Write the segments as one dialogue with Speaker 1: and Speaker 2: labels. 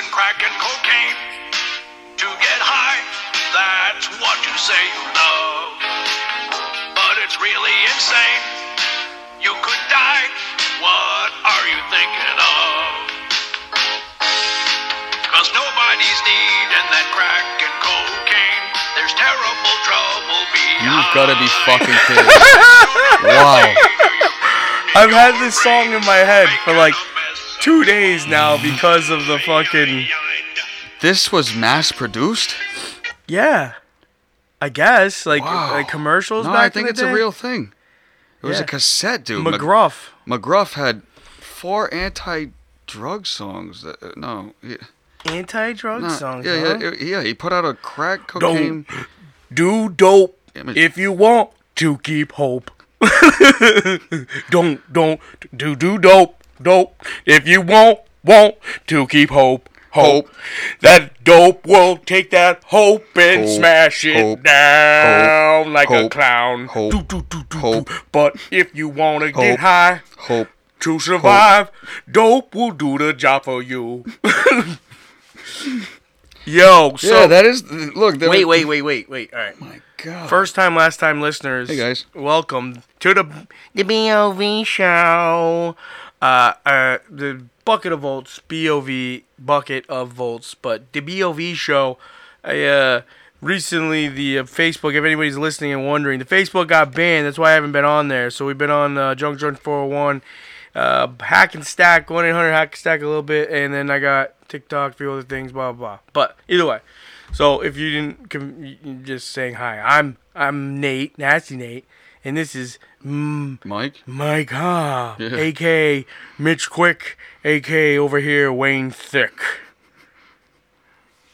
Speaker 1: and crack and cocaine to get high. That's what you say you love. But it's really insane. You could die. What are you thinking of? Cause nobody's needing that crack and cocaine. There's terrible trouble behind.
Speaker 2: You've got to be fucking kidding. wow.
Speaker 3: I've had this song in my head for like two days now because of the fucking.
Speaker 2: This was mass produced?
Speaker 3: Yeah. I guess like
Speaker 2: Wow.
Speaker 3: like commercials.
Speaker 2: No, I
Speaker 3: in
Speaker 2: think it's
Speaker 3: day.
Speaker 2: a real thing. It was
Speaker 3: Yeah.
Speaker 2: a cassette, dude. Mc-
Speaker 3: McGruff.
Speaker 2: McGruff had four anti-drug songs. That, uh, no, he,
Speaker 3: Anti-drug
Speaker 2: no,
Speaker 3: songs.
Speaker 2: yeah,
Speaker 3: huh?
Speaker 2: yeah, yeah. He put out a crack cocaine.
Speaker 3: Don't do dope if you want to keep hope. don't don't do do dope dope if you want want to keep hope. Hope.
Speaker 2: Hope.
Speaker 3: That dope will take that hope and
Speaker 2: Hope.
Speaker 3: smash it
Speaker 2: Hope.
Speaker 3: down like a clown.
Speaker 2: Hope.
Speaker 3: Do, do, do, do,
Speaker 2: Hope.
Speaker 3: do. But if you want to
Speaker 2: Hope.
Speaker 3: get high
Speaker 2: Hope.
Speaker 3: to survive, dope will do the job for you. Yo, so
Speaker 2: yeah, that is. Look, there
Speaker 3: wait,
Speaker 2: was-
Speaker 3: wait, wait, wait, wait. All right.
Speaker 2: My God.
Speaker 3: First time, last time listeners.
Speaker 2: Hey, guys.
Speaker 3: Welcome to the the BOV show. Uh, uh, the bucket of volts, BOV bucket of volts, but the BOV show. I uh recently the uh, Facebook. If anybody's listening and wondering, the Facebook got banned. That's why I haven't been on there. So we've been on uh, Junk Joint 401, uh, Hack and Stack, 1 800 Hack and Stack a little bit, and then I got TikTok, a few other things, blah blah. blah. But either way. So if you didn't, com- just saying hi. I'm I'm Nate, Nasty Nate, and this is mm,
Speaker 2: Mike.
Speaker 3: Mike Ha,
Speaker 2: Yeah.
Speaker 3: A.K. Mitch Quick, A.K. over here Wayne Thick.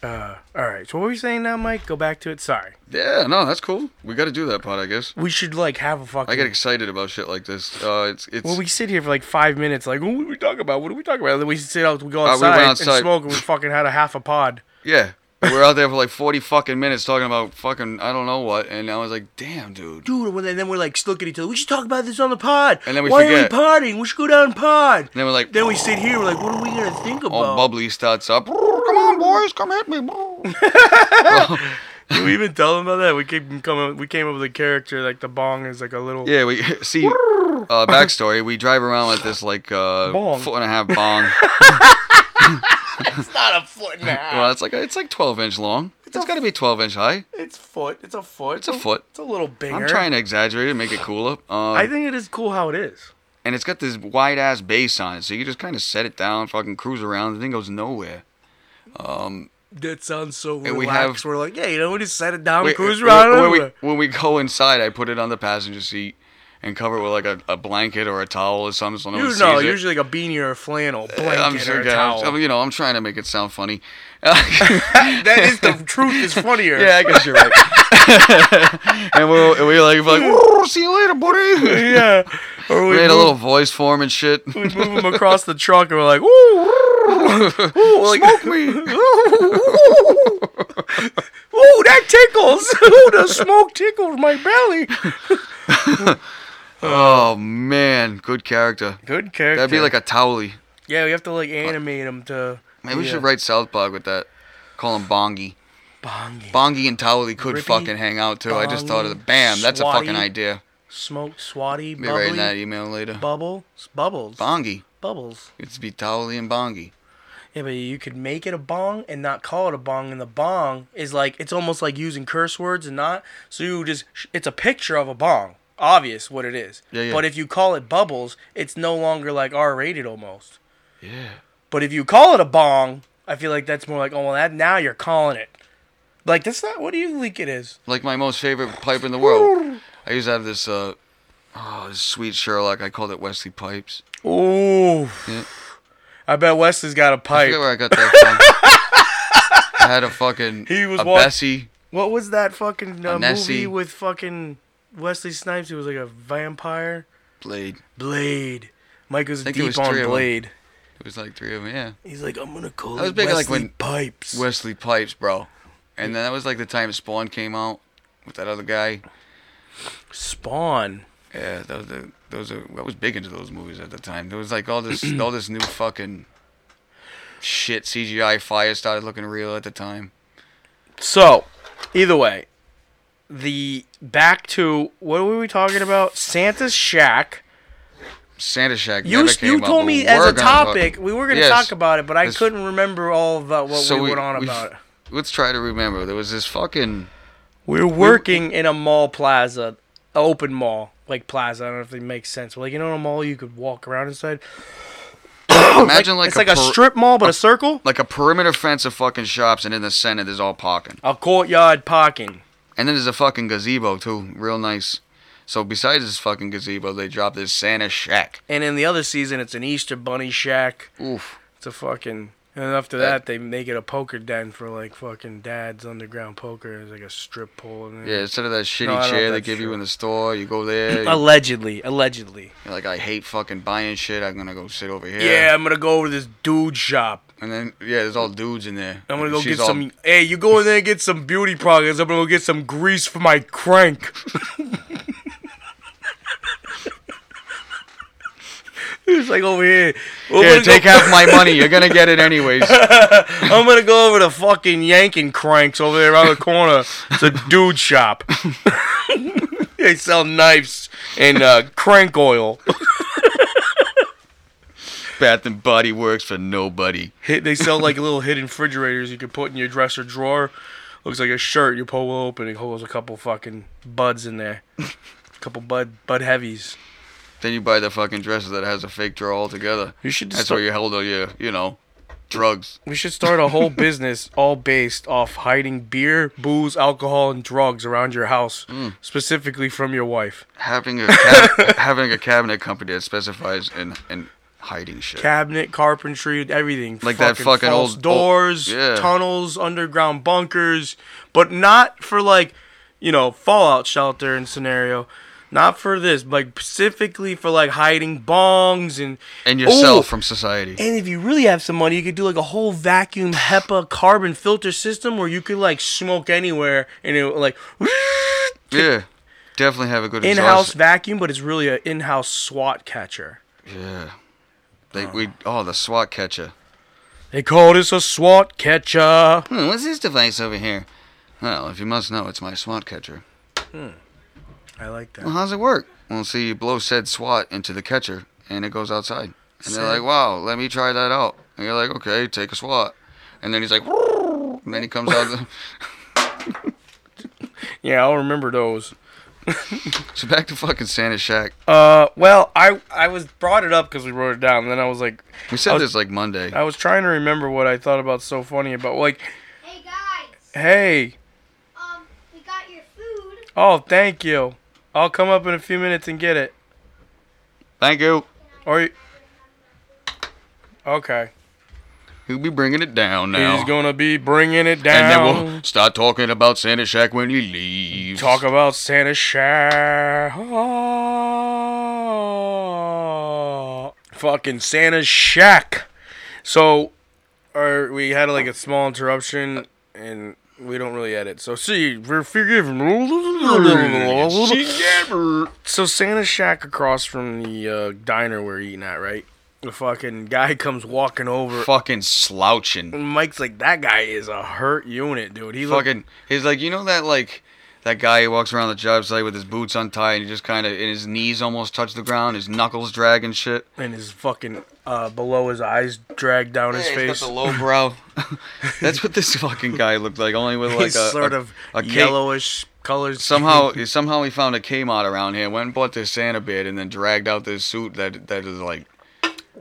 Speaker 3: Uh, all right. So what were we saying now, Mike? Go back to it. Sorry.
Speaker 2: Yeah, no, that's cool. We got to do that part, I guess.
Speaker 3: We should like have a fucking.
Speaker 2: I get excited about shit like this. Uh, it's it's.
Speaker 3: well, we sit here for like five minutes, like, what do we talking about? What are we talking about? And then we sit out, we go
Speaker 2: Uh, we
Speaker 3: outside, and smoke, and we fucking had a half a pod.
Speaker 2: yeah, we're out there for like forty fucking minutes talking about fucking I don't know what, and I was like, damn, dude.
Speaker 3: Dude, and then we're like look at each other. We should talk about this on the pod.
Speaker 2: And then we
Speaker 3: Why
Speaker 2: forget.
Speaker 3: are we podding? We should go down pod.
Speaker 2: And then we're like,
Speaker 3: Then we sit here. We're like, what are we gonna think about?
Speaker 2: all bubbly starts up. Come on, boys, come hit me.
Speaker 3: Did we even tell them about that? We came coming. We came up with a character like the bong is like a little.
Speaker 2: Yeah, we see. Uh, backstory: We drive around with this like uh,
Speaker 3: Bong.
Speaker 2: foot and a half bong.
Speaker 3: It's not a foot and a half.
Speaker 2: well, it's like it's like twelve inch long. It's got to be twelve inch high.
Speaker 3: It's foot. It's a foot.
Speaker 2: It's a foot.
Speaker 3: It's a little bigger.
Speaker 2: I'm trying to exaggerate it, make it cooler. Uh,
Speaker 3: I think it is cool how it is.
Speaker 2: and it's got this wide ass base on it, so you just kind of set it down, fucking cruise around. The thing goes nowhere.
Speaker 3: That sounds so relaxed.
Speaker 2: And we have-
Speaker 3: We're like, yeah, you know, we just set it down,
Speaker 2: Wait,
Speaker 3: cruise
Speaker 2: when-
Speaker 3: around.
Speaker 2: when, we, when we go inside, I put it on the passenger seat and cover it with like a, a blanket or a towel or something. So no one
Speaker 3: You
Speaker 2: sees
Speaker 3: know,
Speaker 2: it.
Speaker 3: usually like a beanie or a flannel, uh, blanket
Speaker 2: I'm
Speaker 3: or a
Speaker 2: yeah,
Speaker 3: towel.
Speaker 2: I'm- you know, I'm trying to make it sound funny.
Speaker 3: that is the truth. Is funnier.
Speaker 2: Yeah, I guess you're right. and we're, we're like, we're like see you later, buddy.
Speaker 3: yeah. Or we
Speaker 2: We made a little voice form and shit.
Speaker 3: we move them across the truck, and we're like, ooh, ooh, like,
Speaker 2: Smoke me.
Speaker 3: Ooh, that tickles. Ooh, the smoke tickles my belly.
Speaker 2: Oh man, good character.
Speaker 3: Good character.
Speaker 2: That'd be like a Towelie.
Speaker 3: yeah. We have to like animate him to.
Speaker 2: Maybe we
Speaker 3: yeah.
Speaker 2: should write South Park with that. Call him Bongi.
Speaker 3: Bongy.
Speaker 2: Bongi and Towelie could
Speaker 3: Rippy,
Speaker 2: fucking hang out too. I just thought of the bam. That's a fucking idea.
Speaker 3: Smoke, swatty,
Speaker 2: Be writing that email later.
Speaker 3: bubble, bubbles,
Speaker 2: Bongi.
Speaker 3: bubbles.
Speaker 2: It's be Towelie and Bongi.
Speaker 3: Yeah, but you could make it a bong and not call it a bong, and the bong is like it's almost like using curse words and not. So you just it's a picture of a bong, obvious what it is.
Speaker 2: Yeah, yeah.
Speaker 3: But if you call it bubbles, it's no longer like R rated almost.
Speaker 2: Yeah.
Speaker 3: But if you call it a bong, I feel like that's more like oh well that now you're calling it. Like that's not what do you think it is?
Speaker 2: Like my most favorite pipe in the world. I used to have this uh oh this sweet Sherlock. I called it Wesley Pipes.
Speaker 3: Ooh.
Speaker 2: Yeah.
Speaker 3: I bet Wesley's got a pipe.
Speaker 2: forget where I got that from. I had a fucking
Speaker 3: He was
Speaker 2: a
Speaker 3: wa-
Speaker 2: Bessie.
Speaker 3: What was that fucking uh, movie with fucking Wesley Snipes? He was like a vampire.
Speaker 2: Blade.
Speaker 3: Blade. Mike was deep
Speaker 2: was
Speaker 3: on
Speaker 2: three of 'em.
Speaker 3: Blade.
Speaker 2: It was like three of them, yeah.
Speaker 3: He's like, I'm gonna call
Speaker 2: I was big,
Speaker 3: Wesley
Speaker 2: like, when-
Speaker 3: Pipes.
Speaker 2: Wesley Pipes, bro. And then that was like the time Spawn came out with that other guy.
Speaker 3: Spawn.
Speaker 2: Yeah, those are those are I was big into those movies at the time. There was like all this all this new fucking shit CGI fire started looking real at the time.
Speaker 3: So, either way, the back to what were we talking about? Santa's shack.
Speaker 2: Santa Shack.
Speaker 3: You you
Speaker 2: up,
Speaker 3: told
Speaker 2: but
Speaker 3: me as a topic we were going to
Speaker 2: Yes.
Speaker 3: talk about it, but I couldn't remember all of that, what
Speaker 2: So
Speaker 3: we,
Speaker 2: we-
Speaker 3: went on
Speaker 2: we-
Speaker 3: about.
Speaker 2: Let's try to remember. There was this fucking.
Speaker 3: We're working in a mall plaza, a open mall like plaza. I don't know if it makes sense. But like you know, in a mall you could walk around inside.
Speaker 2: Imagine like,
Speaker 3: it's
Speaker 2: a
Speaker 3: like a
Speaker 2: per-
Speaker 3: strip mall, but a circle.
Speaker 2: like a perimeter fence of fucking shops, and in the center there's all parking.
Speaker 3: A courtyard parking.
Speaker 2: And then there's a fucking gazebo too, real nice. So besides this fucking gazebo, they dropped this Santa Shack.
Speaker 3: And in the other season, it's an Easter bunny shack.
Speaker 2: Oof.
Speaker 3: It's a fucking. And after that, they make it a poker den for like fucking dad's underground poker. There's like a strip pole there.
Speaker 2: Yeah, instead of that shitty
Speaker 3: No, I don't know
Speaker 2: chair they give you in the store, you go there. you-
Speaker 3: Allegedly, allegedly.
Speaker 2: Like, I hate fucking buying shit. I'm gonna go sit over here.
Speaker 3: Yeah. I'm gonna go over to this dude shop.
Speaker 2: And then yeah, there's all dudes in there.
Speaker 3: I'm gonna go
Speaker 2: She's
Speaker 3: get
Speaker 2: all-
Speaker 3: some. Hey, you go in there and get some beauty products. I'm gonna go get some grease for my crank. It's like over here. We're
Speaker 2: Here, take
Speaker 3: go-
Speaker 2: half my money. You're gonna get it anyways.
Speaker 3: I'm gonna go over to fucking yanking cranks over there around the corner. It's a dude shop. they sell knives and uh, crank oil.
Speaker 2: Bath and Body Works for nobody.
Speaker 3: Hit, they sell like little hidden refrigerators you can put in your dresser drawer. Looks like a shirt. You pull it open. It holds a couple fucking buds in there. A couple bud bud heavies.
Speaker 2: Then you buy the fucking dresser that has a fake drawer altogether.
Speaker 3: You should
Speaker 2: That's
Speaker 3: start-
Speaker 2: where you hold all your, you know, drugs.
Speaker 3: We should start a whole business all based off hiding beer, booze, alcohol, and drugs around your house, mm. specifically from your wife.
Speaker 2: Having a cab- having a cabinet company that specifies in in hiding shit.
Speaker 3: Cabinet, carpentry, everything.
Speaker 2: Like that fucking old-
Speaker 3: doors,
Speaker 2: old- yeah.
Speaker 3: tunnels, underground bunkers, but not for like, you know, fallout shelter and scenario. Not for this, like specifically for like hiding bongs and
Speaker 2: and yourself from society.
Speaker 3: And if you really have some money, you could do like a whole vacuum HEPA carbon filter system where you could like smoke anywhere and it would, like
Speaker 2: yeah, definitely have a good
Speaker 3: in-house
Speaker 2: exhaust.
Speaker 3: vacuum, but it's really an in-house SWAT catcher.
Speaker 2: Yeah, they we oh the SWAT catcher.
Speaker 3: They call this a SWAT catcher.
Speaker 2: Hmm, what's this device over here? Well, if you must know, it's my SWAT catcher. Hmm.
Speaker 3: I like that.
Speaker 2: Well, how's it work? Well, see, you blow said SWAT into the catcher, and it goes outside. And they're like, wow, let me try that out. And you're like, okay, take a SWAT. And then he's like, and then he comes out. The...
Speaker 3: Yeah, I'll remember those.
Speaker 2: so back to fucking Santa Shack.
Speaker 3: Uh, well, I I was brought it up because we wrote it down, and then I was like,
Speaker 2: We said
Speaker 3: was-
Speaker 2: this like Monday.
Speaker 3: I was trying to remember what I thought about so funny about like,
Speaker 4: Hey guys,
Speaker 3: hey,
Speaker 4: um, we got your food.
Speaker 3: oh, thank you. I'll come up in a few minutes and get it.
Speaker 2: Thank you.
Speaker 3: Or, you- okay,
Speaker 2: He'll be bringing it down now.
Speaker 3: he's gonna be bringing it down.
Speaker 2: and then we'll start talking about Santa Shack when he leaves.
Speaker 3: Talk about Santa Shack. Fucking Santa Shack. So, or we had like a small interruption, and we don't really edit. So, see, we're forgiven. So Santa Shack across from the uh, diner we're eating at, right? The fucking guy comes walking over.
Speaker 2: fucking slouching.
Speaker 3: Mike's like, that guy is a hurt unit, dude. He look-
Speaker 2: Fucking, he's like, you know that like, that guy who walks around the job site with his boots untied and he just kind of, and his knees almost touch the ground, his knuckles dragging shit.
Speaker 3: and his fucking uh, below his eyes dragged down his
Speaker 2: Yeah, he's
Speaker 3: face.
Speaker 2: got the low brow. That's what this fucking guy looked like, only with like
Speaker 3: He's
Speaker 2: a
Speaker 3: sort
Speaker 2: a-
Speaker 3: of
Speaker 2: a
Speaker 3: yellowish colors.
Speaker 2: Somehow, somehow he found a Kmart around here, went and bought this Santa beard, and then dragged out this suit that that is like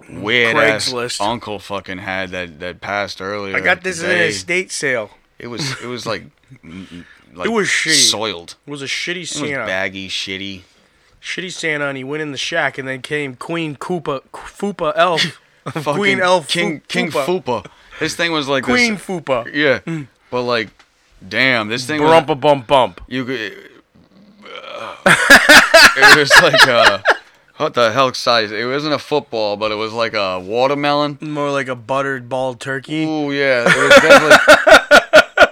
Speaker 2: weird ass
Speaker 3: Craigslist.
Speaker 2: uncle fucking had that that passed earlier.
Speaker 3: I got this in an
Speaker 2: today.
Speaker 3: estate sale.
Speaker 2: It was it was like, mm, mm, like
Speaker 3: It was shitty.
Speaker 2: soiled.
Speaker 3: It was a shitty
Speaker 2: It was
Speaker 3: Santa.
Speaker 2: baggy, shitty.
Speaker 3: Shitty Santa, and he went in the shack, and then came Queen Koopa, Fupa Elf, Queen Elf,
Speaker 2: King
Speaker 3: Fu-
Speaker 2: King
Speaker 3: Fupa.
Speaker 2: Fupa. This thing was like
Speaker 3: Queen
Speaker 2: this.
Speaker 3: Fupa.
Speaker 2: Yeah, but like, damn, this thing was.
Speaker 3: Brumpa bump bump.
Speaker 2: You could. it was like a. What the hell size? It wasn't a football, but it was like a watermelon.
Speaker 3: More like a buttered bald turkey.
Speaker 2: Ooh yeah, it was definitely.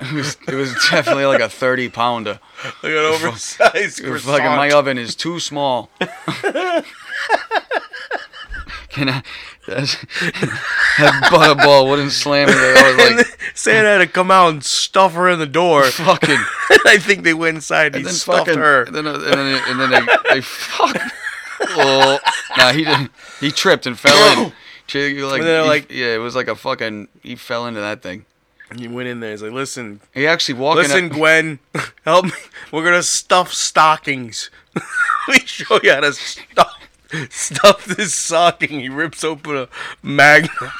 Speaker 2: it, was, it was definitely like a thirty pounder.
Speaker 3: Like an oversized
Speaker 2: It was fucking my oven is too small. Can I? That butterball wouldn't slam it. I was like,
Speaker 3: Santa had to come out and stuff her in the door.
Speaker 2: fucking.
Speaker 3: I think they went inside and,
Speaker 2: And
Speaker 3: he
Speaker 2: then
Speaker 3: stuffed
Speaker 2: fucking.
Speaker 3: her.
Speaker 2: And then, and then, and then they, they fuck. Oh, nah, he didn't. He tripped and fell in. She, like, he-
Speaker 3: like-
Speaker 2: yeah, it was like a fucking. He fell into that thing.
Speaker 3: And he went in there. He's like, "Listen,
Speaker 2: He actually walking.
Speaker 3: listen, Gwen, help me. We're gonna stuff stockings. Let me show you how to stuff stuff this stocking." He rips open a magnum.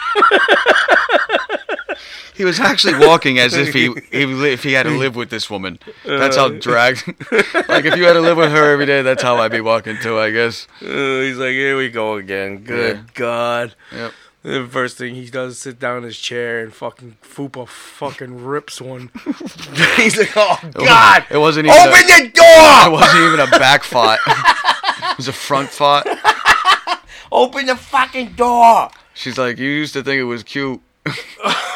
Speaker 2: He was actually walking as if he, he li- if he had to live with this woman. That's how dragged. like if you had to live with her every day, that's how I'd be walking too. I guess.
Speaker 3: Uh, he's like, "Here we go again. Good
Speaker 2: Yeah.
Speaker 3: God."
Speaker 2: Yep.
Speaker 3: The first thing he does is sit down in his chair and fucking Fupa fucking rips one. He's like, oh God!
Speaker 2: It wasn't even.
Speaker 3: Open
Speaker 2: a,
Speaker 3: the door.
Speaker 2: It wasn't even a back fought. it was a front fought.
Speaker 3: Open the fucking door!
Speaker 2: She's like, you used to think it was cute.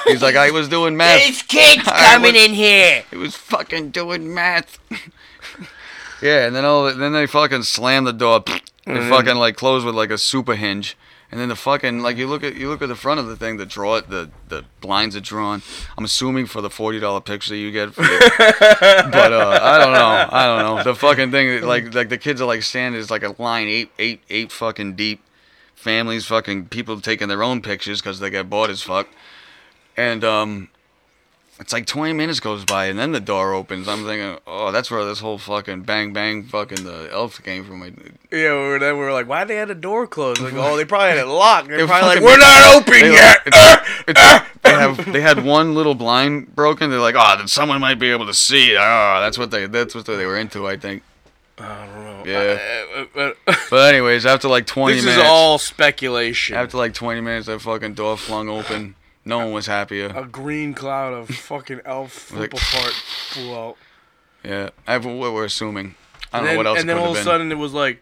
Speaker 2: He's like, I was doing math.
Speaker 3: There's kids coming
Speaker 2: was-
Speaker 3: in here.
Speaker 2: It was fucking doing math. yeah, and then all then they fucking slammed the door. They mm-hmm. fucking like close with like a super hinge. And then the fucking like you look at you look at the front of the thing, the draw the the blinds are drawn. I'm assuming for the forty dollar picture you get. For your, but uh, I don't know. I don't know. The fucking thing like like the kids are like standing is like a line eight eight eight fucking deep. Families fucking people taking their own pictures because they get bored as fuck. And um, it's like 20 minutes goes by and then the door opens. I'm thinking, oh, that's where this whole fucking bang bang fucking the elf came from.
Speaker 3: Yeah, we were, then we were like, why they had the door closed? Like, oh, they probably had it locked. They're
Speaker 2: They
Speaker 3: probably like, we're not open
Speaker 2: They,
Speaker 3: yet.
Speaker 2: it's- uh, it's- uh, they have they had one little blind broken. They're like, oh, then someone might be able to see. it. Oh, that's what they that's what they were into. I think.
Speaker 3: I don't know.
Speaker 2: Yeah.
Speaker 3: Uh, uh, uh
Speaker 2: But anyways, after like 20
Speaker 3: this
Speaker 2: minutes,
Speaker 3: is all speculation.
Speaker 2: after like 20 minutes, that fucking door flung open. No one was happier.
Speaker 3: a green cloud of fucking elf
Speaker 2: Like-
Speaker 3: Fupa part flew out.
Speaker 2: Yeah, I, what we're assuming. I don't
Speaker 3: And
Speaker 2: know what else
Speaker 3: and then all of a sudden it was like,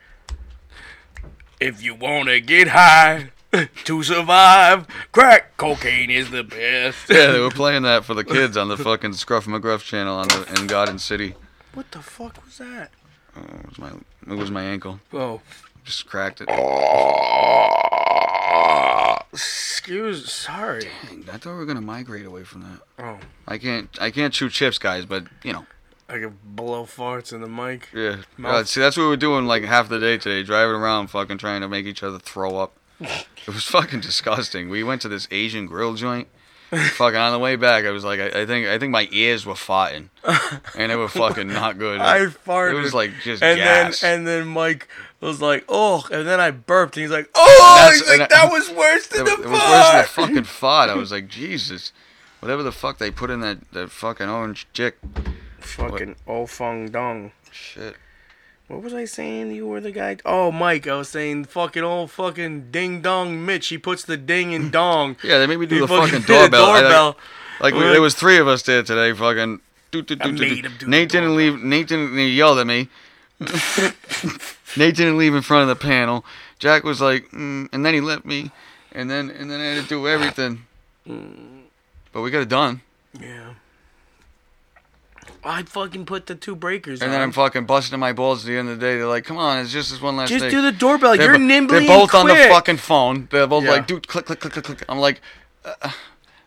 Speaker 3: if you want to get high to survive, crack cocaine is the best.
Speaker 2: yeah, they were playing that for the kids on the fucking Scruff McGruff channel on the in Garden City.
Speaker 3: What the fuck was that?
Speaker 2: Oh, it was my it was my ankle.
Speaker 3: Oh.
Speaker 2: Just cracked it.
Speaker 3: Excuse, sorry.
Speaker 2: I thought we were gonna migrate away from that.
Speaker 3: Oh,
Speaker 2: I can't I can't chew chips, guys, but you know.
Speaker 3: I could blow farts in the mic.
Speaker 2: Yeah. God, see, that's what we were doing like half the day today, driving around, fucking trying to make each other throw up. it was fucking disgusting. We went to this Asian grill joint. Fucking on the way back, I was like, I, I think I think my ears were farting, and they were fucking not good.
Speaker 3: I farted.
Speaker 2: It was like just
Speaker 3: and
Speaker 2: gas.
Speaker 3: then and then Mike was like, "Oh," and then I burped, and he's like, "Oh,"
Speaker 2: That's-
Speaker 3: he's like,
Speaker 2: and I-
Speaker 3: "That was worse than
Speaker 2: it,
Speaker 3: the
Speaker 2: it was worse than the
Speaker 3: fart."
Speaker 2: fucking fart. I was like, Jesus, whatever the fuck they put in that that fucking orange chick.
Speaker 3: Fucking oh fung dong.
Speaker 2: Shit.
Speaker 3: What was I saying? You were the guy. Oh, Mike, I was saying fucking old fucking ding dong Mitch. He puts the ding in dong.
Speaker 2: Yeah, they made me do
Speaker 3: He
Speaker 2: the
Speaker 3: fucking
Speaker 2: fucking
Speaker 3: did a
Speaker 2: doorbell. I, like- Like, we- there was three of us there today. Fucking. Doot, doot,
Speaker 3: I
Speaker 2: doot, doot,
Speaker 3: made him do
Speaker 2: Nate didn't leave. Nate didn't. He yelled at me. Nate didn't leave in front of the panel. Jack was like, mm, and then he left me, and then and then I had to do everything. But we got it done.
Speaker 3: Yeah. I fucking put the two breakers
Speaker 2: And
Speaker 3: on.
Speaker 2: then I'm fucking busting my balls at the end of the day. They're like, come on, it's just this one last
Speaker 3: Just
Speaker 2: thing.
Speaker 3: do the doorbell.
Speaker 2: They're
Speaker 3: You're
Speaker 2: bo-
Speaker 3: nimbly
Speaker 2: They're both on the fucking phone. They're both
Speaker 3: Yeah.
Speaker 2: like, dude, click, click, click, click, click. I'm like, uh,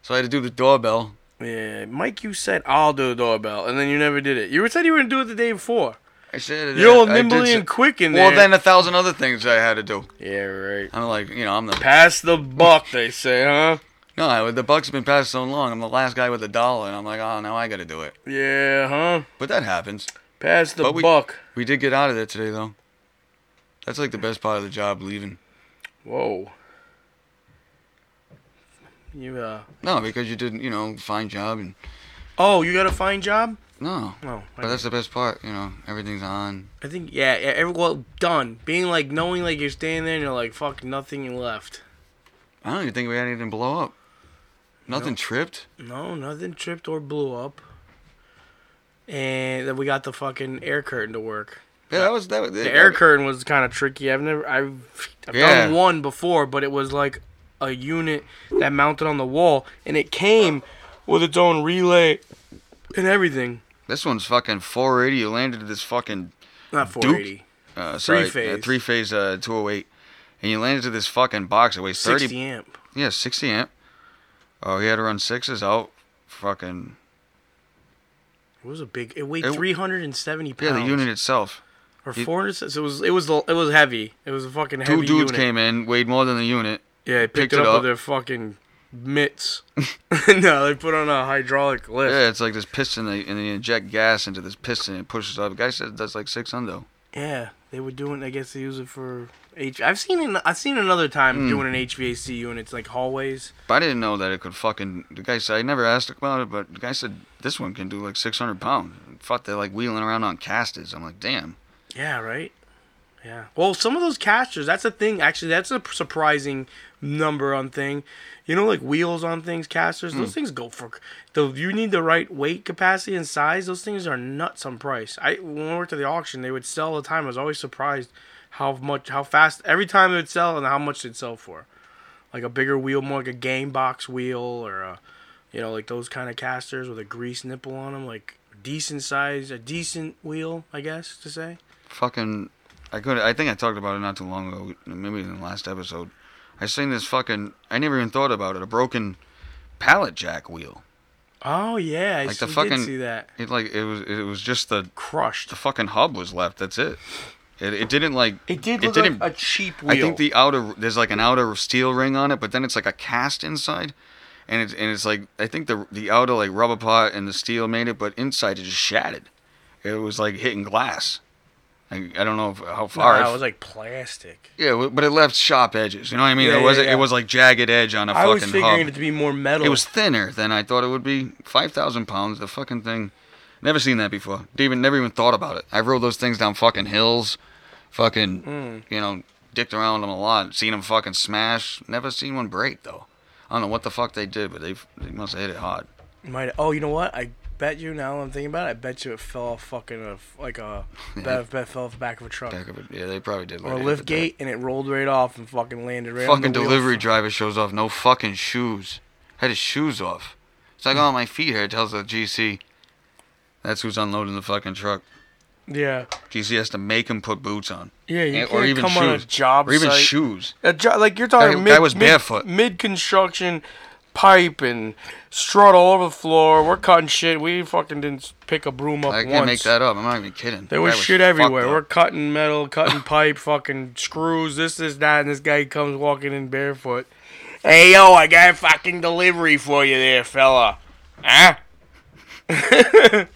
Speaker 2: so I had to do the doorbell.
Speaker 3: Yeah, Mike, you said I'll do the doorbell, and then you never did it. You said you were gonna do it the day before.
Speaker 2: I said it.
Speaker 3: You're all
Speaker 2: I did
Speaker 3: nimbly
Speaker 2: s-
Speaker 3: and quick in there.
Speaker 2: Well, then a thousand other things I had to do.
Speaker 3: yeah, right.
Speaker 2: I'm like, you know, I'm the
Speaker 3: Pass the buck, they say, huh?
Speaker 2: No. I, the buck's been passed so long. I'm the last guy with the dollar, and I'm like, oh, now I got to do it.
Speaker 3: Yeah, huh?
Speaker 2: But that happens.
Speaker 3: Pass the
Speaker 2: But we-
Speaker 3: buck.
Speaker 2: We did get out of there today, though. That's like the best part of the job, leaving.
Speaker 3: Whoa. You uh.
Speaker 2: No, because you didn't, you know, find job and
Speaker 3: Oh, you got a fine job?
Speaker 2: no.
Speaker 3: No.
Speaker 2: But that's the best part, you know. Everything's on.
Speaker 3: I think yeah, yeah. Every, well, done. Being like knowing like you're standing there and you're like fuck nothing left.
Speaker 2: I don't even think we had anything blow up. Nothing tripped.
Speaker 3: No, nothing tripped or blew up. And then we got the fucking air curtain to work.
Speaker 2: Yeah, that was that. Was,
Speaker 3: The air curtain was kind of tricky. I've never I've, I've
Speaker 2: Yeah.
Speaker 3: done one before, but it was like a unit that mounted on the wall, and it came with its own relay and everything.
Speaker 2: This one's fucking 480. You landed this fucking
Speaker 3: Not 480.
Speaker 2: uh, sorry,
Speaker 3: Three-phase.
Speaker 2: three phase uh, 208. and you landed into this fucking box that weighs 30
Speaker 3: 60 amp.
Speaker 2: Yeah, 60 amp. Oh, he had to run sixes out. Fucking
Speaker 3: It was a big. It weighed
Speaker 2: It-
Speaker 3: 370 pounds.
Speaker 2: yeah, the unit itself.
Speaker 3: or
Speaker 2: he-
Speaker 3: 400. So it was. It was. It was heavy. It was a fucking
Speaker 2: Two dudes
Speaker 3: unit.
Speaker 2: came in, weighed more than the unit.
Speaker 3: Yeah, they picked,
Speaker 2: picked
Speaker 3: it
Speaker 2: it
Speaker 3: up,
Speaker 2: up.
Speaker 3: with their fucking mitts. no, they put on a hydraulic lift.
Speaker 2: Yeah, it's like this piston, they, and they inject gas into this piston and it pushes up. The guy said that's like six hundo.
Speaker 3: Yeah, they were doing. I guess they use it for H. I've seen it. I've seen another time
Speaker 2: Hmm.
Speaker 3: doing an HVAC units like hallways.
Speaker 2: But I didn't know that it could fucking. The guy said I never asked about it, but the guy said this one can do like 600 pounds. Fuck, they're like wheeling around on casters. I'm like, damn.
Speaker 3: Yeah, right. Yeah. Well, some of those casters. That's a thing. Actually, that's a surprising number on thing. You know, like wheels on things, casters. Those hmm. things go for. Though you need the right weight capacity and size. Those things are nuts on price. I when I worked at the auction, they would sell all the time. I was always surprised how much, how fast every time it would sell and how much they'd sell for. Like a bigger wheel, more like a game box wheel, or a, you know, like those kind of casters with a grease nipple on them, like decent size, a decent wheel, I guess to say.
Speaker 2: Fucking. I could. I think I talked about it not too long ago. Maybe in the last episode. I seen this fucking. I never even thought about it. A broken pallet jack wheel.
Speaker 3: Oh yeah, I
Speaker 2: Like the
Speaker 3: s-
Speaker 2: fucking-
Speaker 3: did see that.
Speaker 2: It like it was. It was just the
Speaker 3: Crushed.
Speaker 2: the fucking hub was left. That's it. It, it didn't like.
Speaker 3: It did
Speaker 2: It
Speaker 3: look
Speaker 2: didn't.
Speaker 3: like a cheap wheel.
Speaker 2: I think the outer there's like an outer steel ring on it, but then it's like a cast inside, and it's and it's like I think the the outer like rubber part and the steel made it, but inside it just shattered. It was like hitting glass. I, I don't know if, how far.
Speaker 3: Nah,
Speaker 2: it
Speaker 3: it was like plastic.
Speaker 2: yeah, but it left sharp edges. You know what I mean?
Speaker 3: Yeah,
Speaker 2: it wasn't.
Speaker 3: yeah, yeah.
Speaker 2: It was like jagged edge on a
Speaker 3: I was
Speaker 2: fucking
Speaker 3: figuring
Speaker 2: hub.
Speaker 3: it to be more metal.
Speaker 2: It was thinner than I thought it would be. Five thousand pounds. The fucking thing. Never seen that before. Even never even thought about it. I rode those things down fucking hills. Fucking,
Speaker 3: Hmm.
Speaker 2: you know, dicked around them a lot. Seen them fucking smash. Never seen one break though. I don't know what the fuck they did, but they they must have hit it hard.
Speaker 3: Might. Oh, you know what? I bet you now. that I'm thinking about it. I bet you it fell off fucking a, like a. bet, bet fell off the back of a truck
Speaker 2: Back of it. Yeah, they probably did.
Speaker 3: or a lift
Speaker 2: that-
Speaker 3: gate, and it rolled right off and fucking landed right. on
Speaker 2: Fucking
Speaker 3: the wheel.
Speaker 2: delivery driver shows off no fucking shoes. Had his shoes off. It's like, hmm. oh, my feet here. It tells the GC. That's who's unloading the fucking truck.
Speaker 3: Yeah.
Speaker 2: GC has to make him put boots on.
Speaker 3: Yeah, you eh,
Speaker 2: And-
Speaker 3: can't
Speaker 2: or even
Speaker 3: come
Speaker 2: shoes.
Speaker 3: on a job
Speaker 2: or even
Speaker 3: site.
Speaker 2: shoes.
Speaker 3: A jo- like you're talking mid,
Speaker 2: guy was
Speaker 3: mid,
Speaker 2: barefoot.
Speaker 3: mid construction pipe and strut all over the floor. We're cutting shit. We fucking didn't pick a broom up
Speaker 2: I can't
Speaker 3: once.
Speaker 2: make that up. I'm not even kidding.
Speaker 3: There
Speaker 2: The
Speaker 3: was shit everywhere. We're cutting metal, cutting pipe, fucking screws, this, this, that, and this guy comes walking in barefoot. Hey yo, I got a fucking delivery for you there, fella. Huh?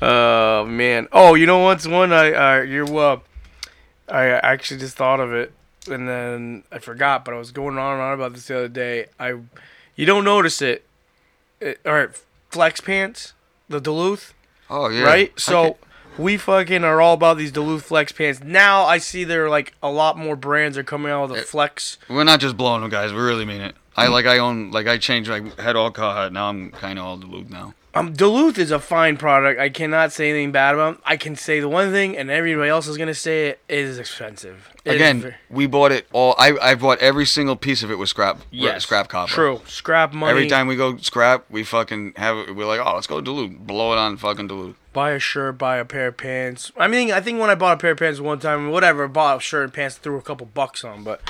Speaker 3: oh man. Oh, you know what's one I uh you're uh I actually just thought of it and then I forgot, but I was going on and on about this the other day. I you don't notice it. it all right, flex pants, the Duluth
Speaker 2: Oh yeah.
Speaker 3: right? So we fucking are all about these Duluth Flex pants. Now I see there are like a lot more brands are coming out with a Flex.
Speaker 2: we're not just blowing them, guys. We really mean it. I like. I own. Like I changed. I had all Carhartt. Now I'm kind of all Duluth now.
Speaker 3: Um, Duluth is a fine product. I cannot say anything bad about. 'em. I can say the one thing, and everybody else is gonna say it, it is expensive. It is
Speaker 2: Again,
Speaker 3: ver-
Speaker 2: we bought it all. I I bought every single piece of it with scrap.
Speaker 3: yes,
Speaker 2: Scrap copper.
Speaker 3: True, scrap money.
Speaker 2: Every time we go scrap, we fucking have. We're like, oh, let's go Duluth. Blow it on fucking Duluth.
Speaker 3: buy a shirt, buy a pair of pants. I mean, I think when I bought a pair of pants one time, whatever, bought a shirt and pants, threw a couple bucks on, but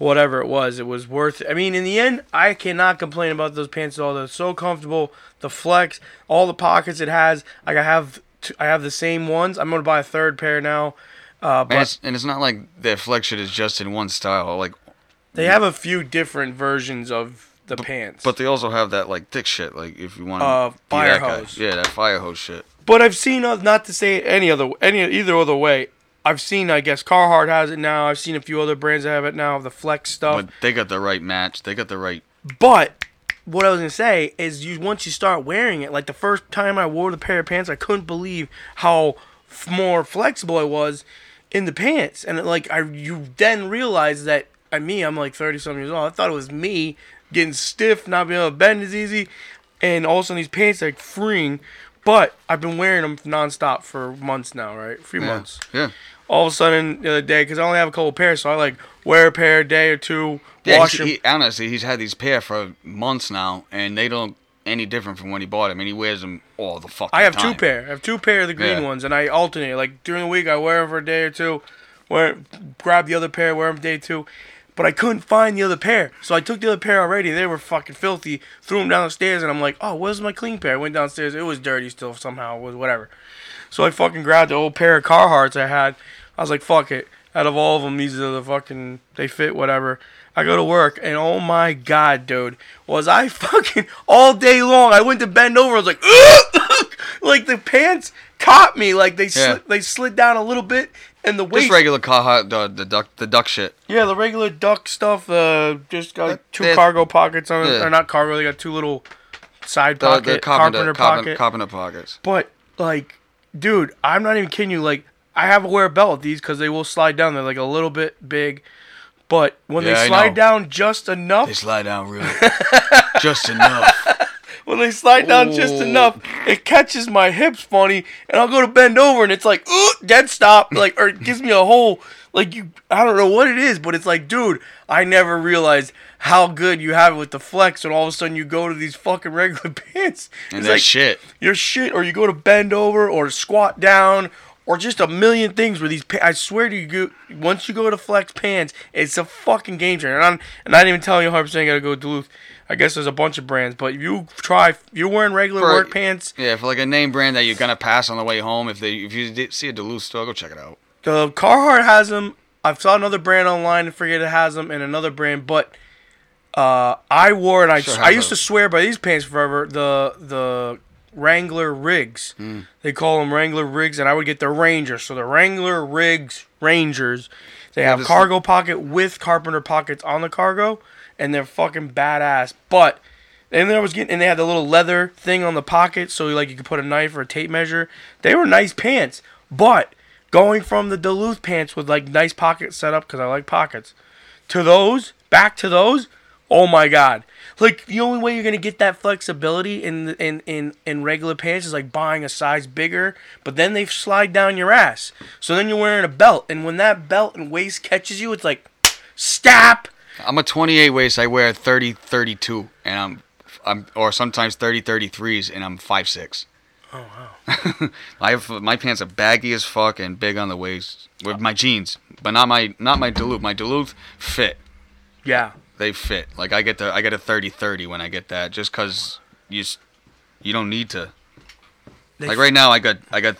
Speaker 3: whatever it was, it was worth it. I mean, in the end, I cannot complain about those pants at all. They're so comfortable. The flex, all the pockets it has. Like I have, t- I have the same ones. I'm gonna buy a third pair now. Uh,
Speaker 2: And it's, and it's not like their flex shit is just in one style. Like,
Speaker 3: they have a few different versions of the pants.
Speaker 2: but they also have that like thick shit. Like if you want
Speaker 3: Uh,
Speaker 2: to
Speaker 3: fire
Speaker 2: that guy.
Speaker 3: hose.
Speaker 2: Yeah, that fire hose shit.
Speaker 3: But I've seen uh, not to say any other any either other way. I've seen I guess Carhartt has it now. I've seen a few other brands that have it now. The Flex stuff.
Speaker 2: But they got the right match. They got the right.
Speaker 3: But what I was gonna say is, you once you start wearing it, like the first time I wore the pair of pants, I couldn't believe how f- more flexible I was in the pants, and it, like I, you then realize that I me, I'm like thirty something years old. I thought it was me getting stiff, not being able to bend as easy, and all of a sudden these pants are like freeing. But I've been wearing them nonstop for months now, right? Few
Speaker 2: Yeah.
Speaker 3: months.
Speaker 2: Yeah.
Speaker 3: All of a sudden the other day, because I only have a couple pairs, so I like wear a pair a day or two,
Speaker 2: Yeah,
Speaker 3: wash them.
Speaker 2: he, honestly, he's had these pair for months now, and they don't any different from when he bought them, and he wears them all the fucking time.
Speaker 3: I have
Speaker 2: time.
Speaker 3: two pair. I have two pair of the green
Speaker 2: Yeah.
Speaker 3: ones, and I alternate. Like during the week, I wear them for a day or two. wear, grab the other pair, wear them day two. But I couldn't find the other pair, so I took the other pair already. They were fucking filthy. Threw them down the stairs, and I'm like, "Oh, where's my clean pair?" I went downstairs. It was dirty still somehow. It was whatever. So I fucking grabbed the old pair of Carhartts I had. I was like, "Fuck it." Out of all of them, these are the fucking they fit whatever. I go to work, and oh my god, dude, was I fucking all day long? I went to bend over. I was like, like the pants caught me. Like they
Speaker 2: Yeah.
Speaker 3: slid, they slid down a little bit, and the waist.
Speaker 2: Just regular Carhartt, the, the duck, the duck shit.
Speaker 3: Yeah, the regular duck stuff. Uh, just got two cargo pockets on it,
Speaker 2: Yeah.
Speaker 3: or not cargo. They got two little side
Speaker 2: The,
Speaker 3: pocket,
Speaker 2: the
Speaker 3: carpenter,
Speaker 2: carpenter, carpenter,
Speaker 3: pocket.
Speaker 2: carpenter pockets.
Speaker 3: But like, dude, I'm not even kidding you. Like, I have to wear a belt with these because they will slide down. They're like a little bit big, but when
Speaker 2: Yeah,
Speaker 3: they
Speaker 2: I
Speaker 3: slide
Speaker 2: know.
Speaker 3: down just enough,
Speaker 2: They slide down really, just enough.
Speaker 3: when they slide down just
Speaker 2: Ooh.
Speaker 3: enough, it catches my hips funny, and I'll go to bend over, and it's like, ooh, dead stop, like, or it gives me a whole, like, you, I don't know what it is, but it's like, dude, I never realized how good you have it with the flex, and all of a sudden you go to these fucking regular pants,
Speaker 2: And
Speaker 3: it's
Speaker 2: that
Speaker 3: like,
Speaker 2: shit.
Speaker 3: your shit, or you go to bend over, or squat down, or just a million things where these. Pa- I swear to you, once you go to flex pants, it's a fucking game changer. And I'm, and I didn't even tell you 100 percent gotta go to Duluth. I guess there's a bunch of brands, but if you try, you're wearing regular
Speaker 2: For-
Speaker 3: work pants.
Speaker 2: Yeah, for like a name brand that you're gonna pass on the way home. If they, if you see a Duluth store, go check it out.
Speaker 3: The Carhartt has them. I've saw another brand online. I forget it has them, and another brand. But uh, I wore and I
Speaker 2: Sure
Speaker 3: I used to swear by these pants forever. The the Wrangler Riggs.
Speaker 2: Hmm.
Speaker 3: They call them Wrangler Riggs, and I would get the Rangers. So the Wrangler Riggs Rangers. They have
Speaker 2: this-
Speaker 3: cargo pocket with carpenter pockets on the cargo, and they're fucking badass. But and then I was getting, and they had the little leather thing on the pocket, so like you could put a knife or a tape measure. They were nice pants, but going from the Duluth pants with like nice pockets set up because I like pockets, to those, back to those, oh my god! Like the only way you're gonna get that flexibility in in in in regular pants is like buying a size bigger, but then they slide down your ass. So then you're wearing a belt, and when that belt and waist catches you, it's like, stop.
Speaker 2: I'm a 28 waist. I wear 30, 32, and I'm, I'm, or sometimes 30, 33s, and I'm 5'6". Oh wow. I have my pants are baggy as fuck and big on the waist with my jeans, but not my not my Duluth. My Duluth fit.
Speaker 3: Yeah.
Speaker 2: They fit. Like I get the I get a 30-30 when I get that, just cause you you don't need to.
Speaker 3: They
Speaker 2: Like right now, I got I got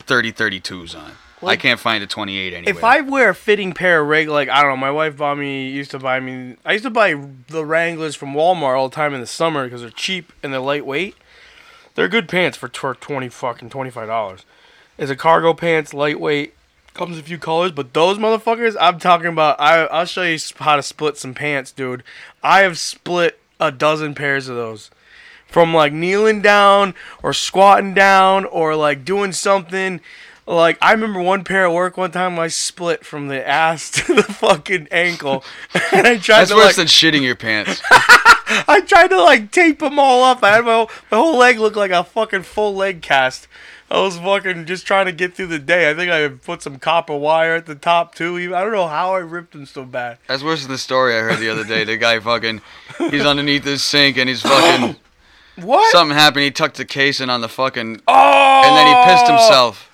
Speaker 2: 30 32s on. I can't find a 28 anywhere.
Speaker 3: If I wear a fitting pair of regular, like I don't know, my wife bought me used to buy me. I used to buy the Wranglers from Walmart all the time in the summer because they're cheap and they're lightweight. They're good pants for tw- twenty fucking twenty five dollars. It's a cargo pants, lightweight, comes in a few colors. But those motherfuckers, I'm talking about. I I'll show you how to split some pants, dude. I have split a dozen pairs of those from like kneeling down or squatting down or like doing something. Like I remember one pair at work one time I split from the ass to the fucking ankle, and I tried
Speaker 2: That's
Speaker 3: to
Speaker 2: worse
Speaker 3: like
Speaker 2: than shitting your pants.
Speaker 3: I tried to like tape them all up. I had my whole, my whole leg looked like a fucking full leg cast. I was fucking just trying to get through the day. I think I put some copper wire at the top too. I don't know how I ripped them so bad.
Speaker 2: That's worse than the story I heard the other day. The guy fucking, he's underneath his sink and he's fucking,
Speaker 3: What?
Speaker 2: something happened. He tucked the case in on the fucking,
Speaker 3: oh!
Speaker 2: and then he pissed himself.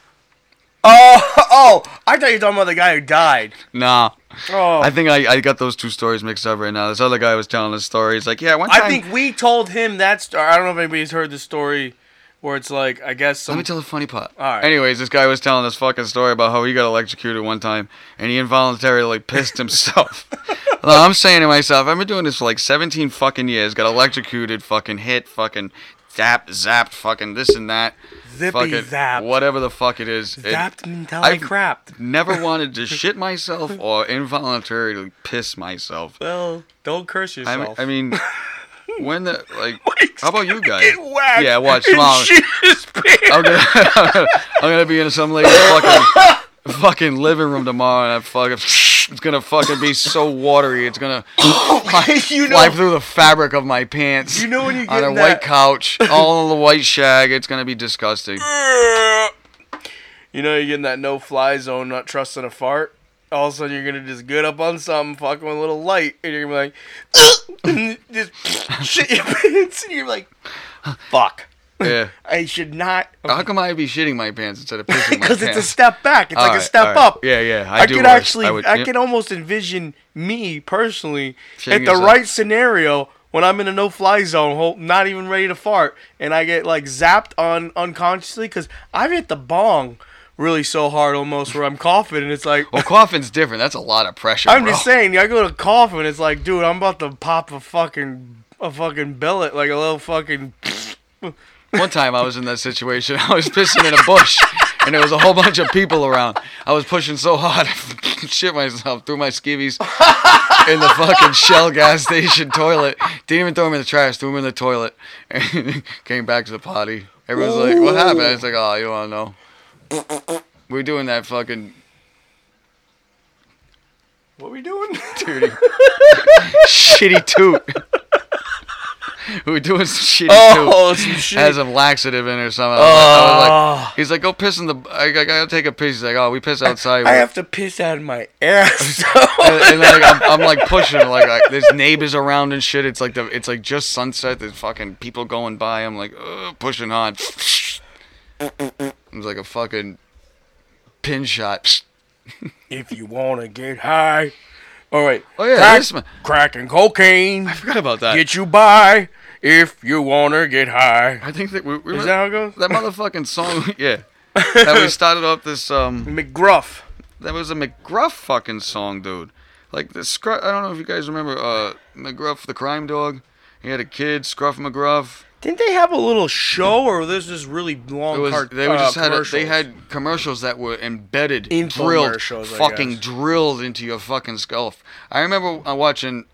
Speaker 3: Oh, oh! I thought you were talking about the guy who died.
Speaker 2: Nah.
Speaker 3: Oh,
Speaker 2: I think I, I got those two stories mixed up right now. This other guy was telling a story. He's like, yeah, one time.
Speaker 3: I think we told him that story. I don't know if anybody's heard the story where it's like I guess
Speaker 2: Let me tell the funny part.
Speaker 3: All right.
Speaker 2: Anyways, this guy was telling this fucking story about how he got electrocuted one time and he involuntarily pissed himself. Well, I'm saying to myself, I've been doing this for like 17 fucking years. Got electrocuted, fucking hit, fucking zap, zapped, fucking this and that.
Speaker 3: Zippy
Speaker 2: fucking
Speaker 3: zapped.
Speaker 2: Whatever the fuck it is. It-
Speaker 3: Zapped until I
Speaker 2: I've-
Speaker 3: crapped.
Speaker 2: never wanted to shit myself or involuntarily piss myself.
Speaker 3: Well, don't curse
Speaker 2: I
Speaker 3: yourself.
Speaker 2: I mean, when the like, how about you guys?
Speaker 3: Get whacked
Speaker 2: Yeah, watch, Mom.
Speaker 3: shit his pants.
Speaker 2: I'm gonna, I'm gonna be in some lady's fucking, fucking living room tomorrow, and I fucking, it's gonna fucking be so watery. It's gonna
Speaker 3: you know,
Speaker 2: fly through the fabric of my pants.
Speaker 3: You know when you get
Speaker 2: on a
Speaker 3: in
Speaker 2: white couch, all the white shag. It's gonna be disgusting.
Speaker 3: you know, you're getting that no-fly zone, not trusting a fart. All of a sudden, you're gonna just get up on something, fucking with a little light, and you're gonna be like, just shit your pants, and you're like, fuck.
Speaker 2: Yeah.
Speaker 3: I should not.
Speaker 2: How come I'd be shitting my pants instead of pissing my
Speaker 3: Because it's a step back. It's like a step
Speaker 2: alright.
Speaker 3: up.
Speaker 2: Yeah, yeah. I,
Speaker 3: I,
Speaker 2: do
Speaker 3: could
Speaker 2: worse.
Speaker 3: actually, I,
Speaker 2: would- yeah.
Speaker 3: can almost envision me personally at the
Speaker 2: yourself.
Speaker 3: right scenario when I'm in a no-fly zone, ho- not even ready to fart, and I get like zapped on unconsciously because I've hit the bong really so hard almost where I'm coughing, and it's like.
Speaker 2: Well, coughing's different. That's a lot of pressure.
Speaker 3: I'm
Speaker 2: bro.
Speaker 3: just saying, I go to cough and it's like, dude, I'm about to pop a fucking a fucking billet, like a little fucking.
Speaker 2: One time I was in that situation. I was pissing in a bush, and there was a whole bunch of people around. I was pushing so hard, I shit myself threw my skivvies in the fucking Shell gas station toilet. Didn't even throw them in the trash. Threw them in the toilet. And came back to the potty. Everyone's like, "What happened?" I was like, "Oh, you want to know?" We're doing that fucking
Speaker 3: What are we doing?
Speaker 2: dirty, shitty toot. We're doing some shitty
Speaker 3: Oh,
Speaker 2: toot.
Speaker 3: some shit.
Speaker 2: Has a laxative in or something. I was like- I was like,
Speaker 3: Oh.
Speaker 2: He's like, go piss in the. I, I gotta take a piss. He's like, oh, we piss outside.
Speaker 3: I have to piss out of my ass.
Speaker 2: and, and then like, I'm, I'm like pushing like, like there's neighbors around and shit. It's like the it's like just sunset. There's fucking people going by. I'm like pushing hard. It was like a fucking pin shot.
Speaker 3: if you wanna get high, all right.
Speaker 2: Oh yeah,
Speaker 3: crack,
Speaker 2: man.
Speaker 3: crack and cocaine
Speaker 2: I forgot about that.
Speaker 3: get you by. If you wanna get high,
Speaker 2: I think that we, we
Speaker 3: is
Speaker 2: were-
Speaker 3: that how it goes?
Speaker 2: that motherfucking song. Yeah, that we started off this um.
Speaker 3: McGruff.
Speaker 2: That was a McGruff fucking song, dude. Like the Scruff. I don't know if you guys remember uh McGruff, the crime dog. He had a kid, Scruff McGruff.
Speaker 3: Didn't they have a little show, or was this really long?
Speaker 2: It was they
Speaker 3: uh,
Speaker 2: just had a,
Speaker 3: commercials?
Speaker 2: they had commercials that were embedded, drilled,
Speaker 3: Infomercials, I
Speaker 2: fucking drilled into your fucking skull. I remember uh, watching.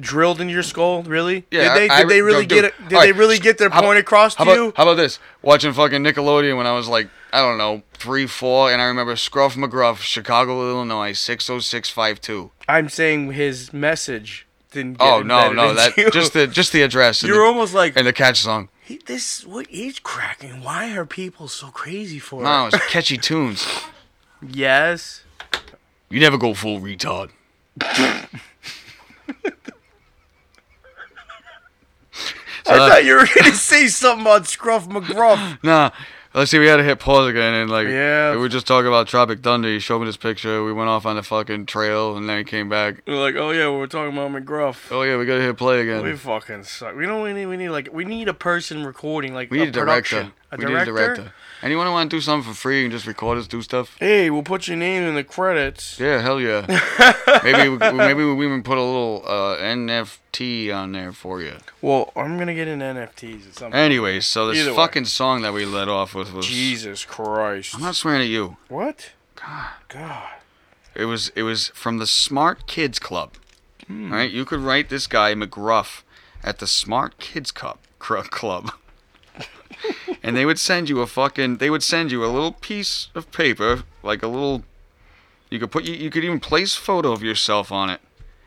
Speaker 3: drilled into your skull. Really?
Speaker 2: Yeah,
Speaker 3: Did they?
Speaker 2: I-
Speaker 3: did they really get it? Did
Speaker 2: all
Speaker 3: they really get their
Speaker 2: how
Speaker 3: point across to
Speaker 2: How about,
Speaker 3: you?
Speaker 2: how about this? Watching fucking Nickelodeon when I was like, I don't know, three, four, and I remember Scruff McGruff, Chicago, Illinois, six oh six five two.
Speaker 3: I'm saying his message didn't.
Speaker 2: Oh no, no, that
Speaker 3: you.
Speaker 2: just the just the address
Speaker 3: You're
Speaker 2: the,
Speaker 3: almost like
Speaker 2: and the catch song.
Speaker 3: he, this. What he's cracking? Why are people so crazy for
Speaker 2: No,
Speaker 3: it?
Speaker 2: it's catchy tunes.
Speaker 3: Yes.
Speaker 2: You never go full retard.
Speaker 3: I
Speaker 2: uh,
Speaker 3: thought you were gonna say something about Scruff McGruff.
Speaker 2: Nah. Let's see, we had to hit pause again and like
Speaker 3: Yeah.
Speaker 2: we were just talking about Tropic Thunder. He showed me this picture. We went off on the fucking trail and then he came back.
Speaker 3: We're like, oh yeah, we're talking about McGruff.
Speaker 2: Oh yeah, we gotta hit play again.
Speaker 3: We fucking suck. We don't. We need. We need like. We need a person recording like
Speaker 2: We
Speaker 3: a
Speaker 2: need a director.
Speaker 3: production. A
Speaker 2: we
Speaker 3: director.
Speaker 2: need a director. Anyone want to do something for free and just record us do stuff?
Speaker 3: Hey, we'll put your name in the credits.
Speaker 2: Yeah, hell yeah. maybe we, maybe we even put a little uh, NFT on there for you.
Speaker 3: Well, I'm gonna get in NFTs at some point.
Speaker 2: Anyways, so this
Speaker 3: Either way.
Speaker 2: fucking song that we let off with was
Speaker 3: Jesus Christ.
Speaker 2: I'm not swearing at you.
Speaker 3: What?
Speaker 2: God.
Speaker 3: God.
Speaker 2: It was it was from the Smart Kids Club.
Speaker 3: Hmm.
Speaker 2: Right? You could write this guy McGruff at the Smart Kids cr- Club. and they would send you a fucking they would send you a little piece of paper, like a little you could put you, you could even place a photo of yourself on it.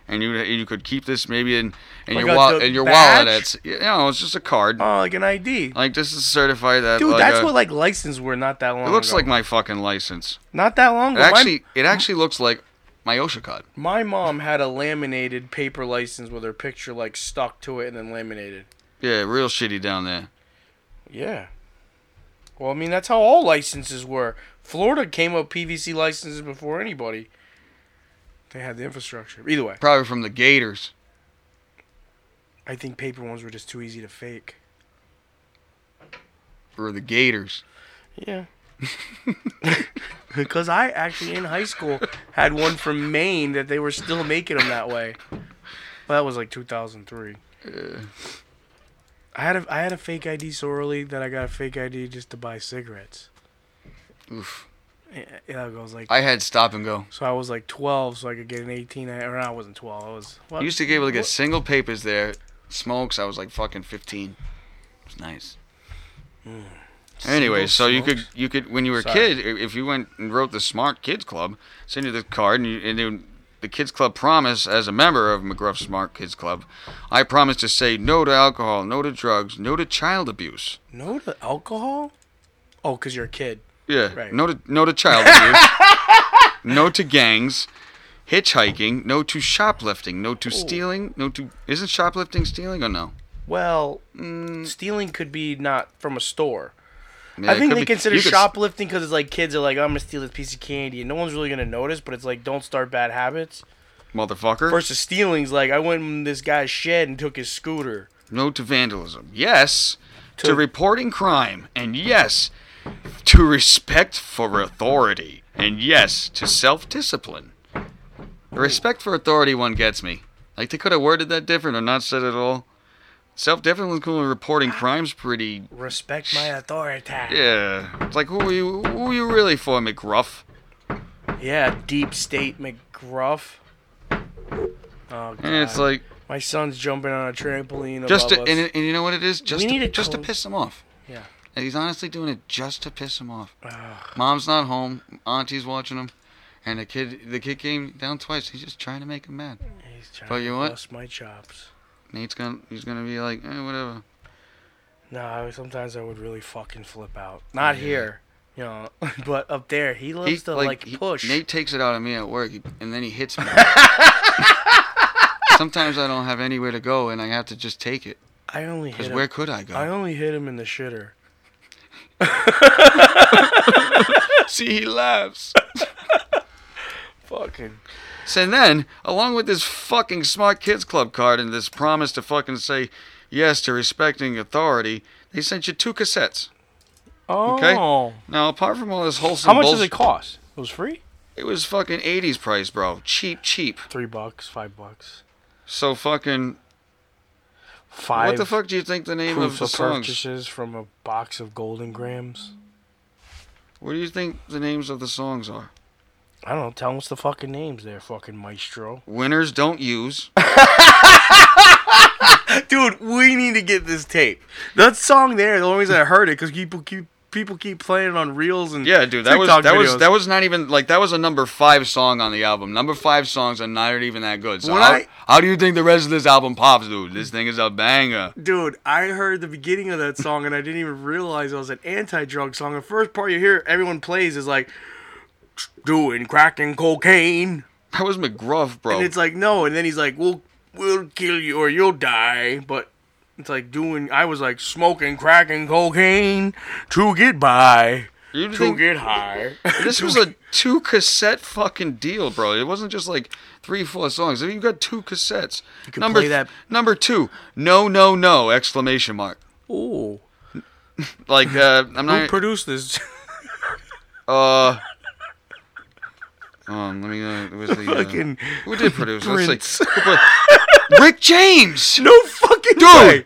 Speaker 2: And you you could keep this maybe in in oh
Speaker 3: Like
Speaker 2: your wallet in your
Speaker 3: badge?
Speaker 2: wallet. It's you know, it's just a card.
Speaker 3: Oh, like an ID.
Speaker 2: like this is certified that
Speaker 3: Dude,
Speaker 2: like
Speaker 3: that's
Speaker 2: a-
Speaker 3: what like license were not that long
Speaker 2: it looks
Speaker 3: ago.
Speaker 2: like my fucking license.
Speaker 3: not that long
Speaker 2: It.
Speaker 3: My-
Speaker 2: actually it actually looks like my OSHA card.
Speaker 3: my mom had a laminated paper license with her picture like stuck to it and then laminated.
Speaker 2: Yeah, real shitty down there.
Speaker 3: Yeah. Well, I mean that's how all licenses were. Florida came up PVC licenses before anybody. They had the infrastructure. Either way,
Speaker 2: Probably from the Gators.
Speaker 3: I think paper ones were just too easy to fake.
Speaker 2: For the Gators.
Speaker 3: Yeah. Because I actually in high school had one from Maine that they were still making them that way. Well, that was like 2003. I had a I had a fake ID so early that I got a fake ID just to buy cigarettes.
Speaker 2: Oof.
Speaker 3: Yeah, it goes like
Speaker 2: I had stop and go.
Speaker 3: so I was like 12, so I could get an 18. Or no, I wasn't 12. I was what?
Speaker 2: I used to be able to get single papers there. Smokes, I was like fucking 15. It was nice. Hmm. Anyway,
Speaker 3: Single
Speaker 2: so you could you could when you were a kid, if you went and wrote the Smart Kids Club, send you the card, and, you, and then the Kids Club promise as a member of McGruff Smart Kids Club, I promise to say no to alcohol, no to drugs, no to child abuse.
Speaker 3: no to alcohol. Oh, cause you're a kid.
Speaker 2: Yeah.
Speaker 3: Right.
Speaker 2: No to no to child abuse. no to gangs. Hitchhiking. No to shoplifting. No to stealing. No to isn't shoplifting stealing or no?
Speaker 3: Well,
Speaker 2: Mm,
Speaker 3: stealing could be not from a store.
Speaker 2: Yeah,
Speaker 3: I think they
Speaker 2: be-
Speaker 3: consider
Speaker 2: you could s-
Speaker 3: shoplifting because it's like kids are like, oh, I'm gonna steal this piece of candy, and no one's really gonna notice. But it's like, don't start bad habits.
Speaker 2: Motherfucker.
Speaker 3: Versus stealing's like, I went in this guy's shed and took his scooter.
Speaker 2: No to vandalism. Yes to,
Speaker 3: To-
Speaker 2: reporting crime. And yes to respect for authority. And yes to self discipline. The respect for authority one gets me. Like they could have worded that different or not said it at all. Self discipline cool and reporting crime's pretty
Speaker 3: Respect my authority.
Speaker 2: yeah. It's like who are you who are you really for, McGruff?
Speaker 3: Yeah, deep state McGruff. Oh, God.
Speaker 2: And it's like
Speaker 3: my son's jumping on a trampoline
Speaker 2: just to, and, and you know what it is? Just
Speaker 3: need
Speaker 2: to, just to piss him off.
Speaker 3: Yeah.
Speaker 2: And he's honestly doing it just to piss him off. Mom's not home. Auntie's watching him, and the kid the kid came down twice. He's just trying to make him mad.
Speaker 3: He's trying
Speaker 2: But
Speaker 3: to
Speaker 2: you what?
Speaker 3: bust my chops.
Speaker 2: Nate's gonna he's gonna be like, eh, whatever.
Speaker 3: No, I- sometimes I would really fucking flip out. Not here, you know, but up there, he loves
Speaker 2: He,
Speaker 3: to like,
Speaker 2: he-
Speaker 3: push.
Speaker 2: Nate takes it out of me at work, and then he hits me. Sometimes I don't have anywhere to go, and I have to just take it.
Speaker 3: I only
Speaker 2: because where could I go?
Speaker 3: I only hit him in the shitter.
Speaker 2: See, he laughs.
Speaker 3: Fucking.
Speaker 2: So then, along with this fucking Smart Kids Club card and this promise to fucking say yes to respecting authority, they sent you two cassettes.
Speaker 3: Oh. Okay.
Speaker 2: Now, apart from all this wholesome
Speaker 3: How much
Speaker 2: bullshit,
Speaker 3: does it cost? It was free.
Speaker 2: it was fucking 80s price, bro. Cheap, cheap.
Speaker 3: Three bucks, five bucks,
Speaker 2: So fucking,
Speaker 3: five.
Speaker 2: what the fuck do you think the name of the songs?
Speaker 3: purchases from a box of Golden Grahams.
Speaker 2: What do you think the names of the songs are?
Speaker 3: I don't know. Tell us the fucking names there, fucking maestro.
Speaker 2: Winners don't use.
Speaker 3: Dude, we need to get this tape. That song there, the only reason I heard it because people keep people keep playing it on reels and
Speaker 2: Yeah, dude, that was
Speaker 3: TikTok
Speaker 2: that was that was not even like that was a number five song on the album. Number five songs are not even that good. So
Speaker 3: When
Speaker 2: how,
Speaker 3: I-
Speaker 2: how do you think the rest of this album pops, dude? This thing is a banger.
Speaker 3: Dude, I heard the beginning of that song and I didn't even realize it was an anti-drug song. The first part you hear everyone plays is like doing crack and cocaine,
Speaker 2: That was McGruff, bro.
Speaker 3: and it's like no, and then he's like, "We'll we'll kill you or you'll die," but. It's like doing. I was like smoking crack and cocaine to get by,
Speaker 2: You
Speaker 3: to get high.
Speaker 2: this was a two cassette fucking deal, bro. It wasn't just like three, four songs. You got two cassettes.
Speaker 3: You could
Speaker 2: number
Speaker 3: play that-
Speaker 2: Number two, no, no, no! Exclamation mark.
Speaker 3: Ooh,
Speaker 2: Like uh, I'm
Speaker 3: who
Speaker 2: not.
Speaker 3: produced this?
Speaker 2: uh. Um, let me. Uh, where's the, uh,
Speaker 3: Fucking
Speaker 2: who did produce? Let's see. Rick James.
Speaker 3: No fucking
Speaker 2: Dude.
Speaker 3: way.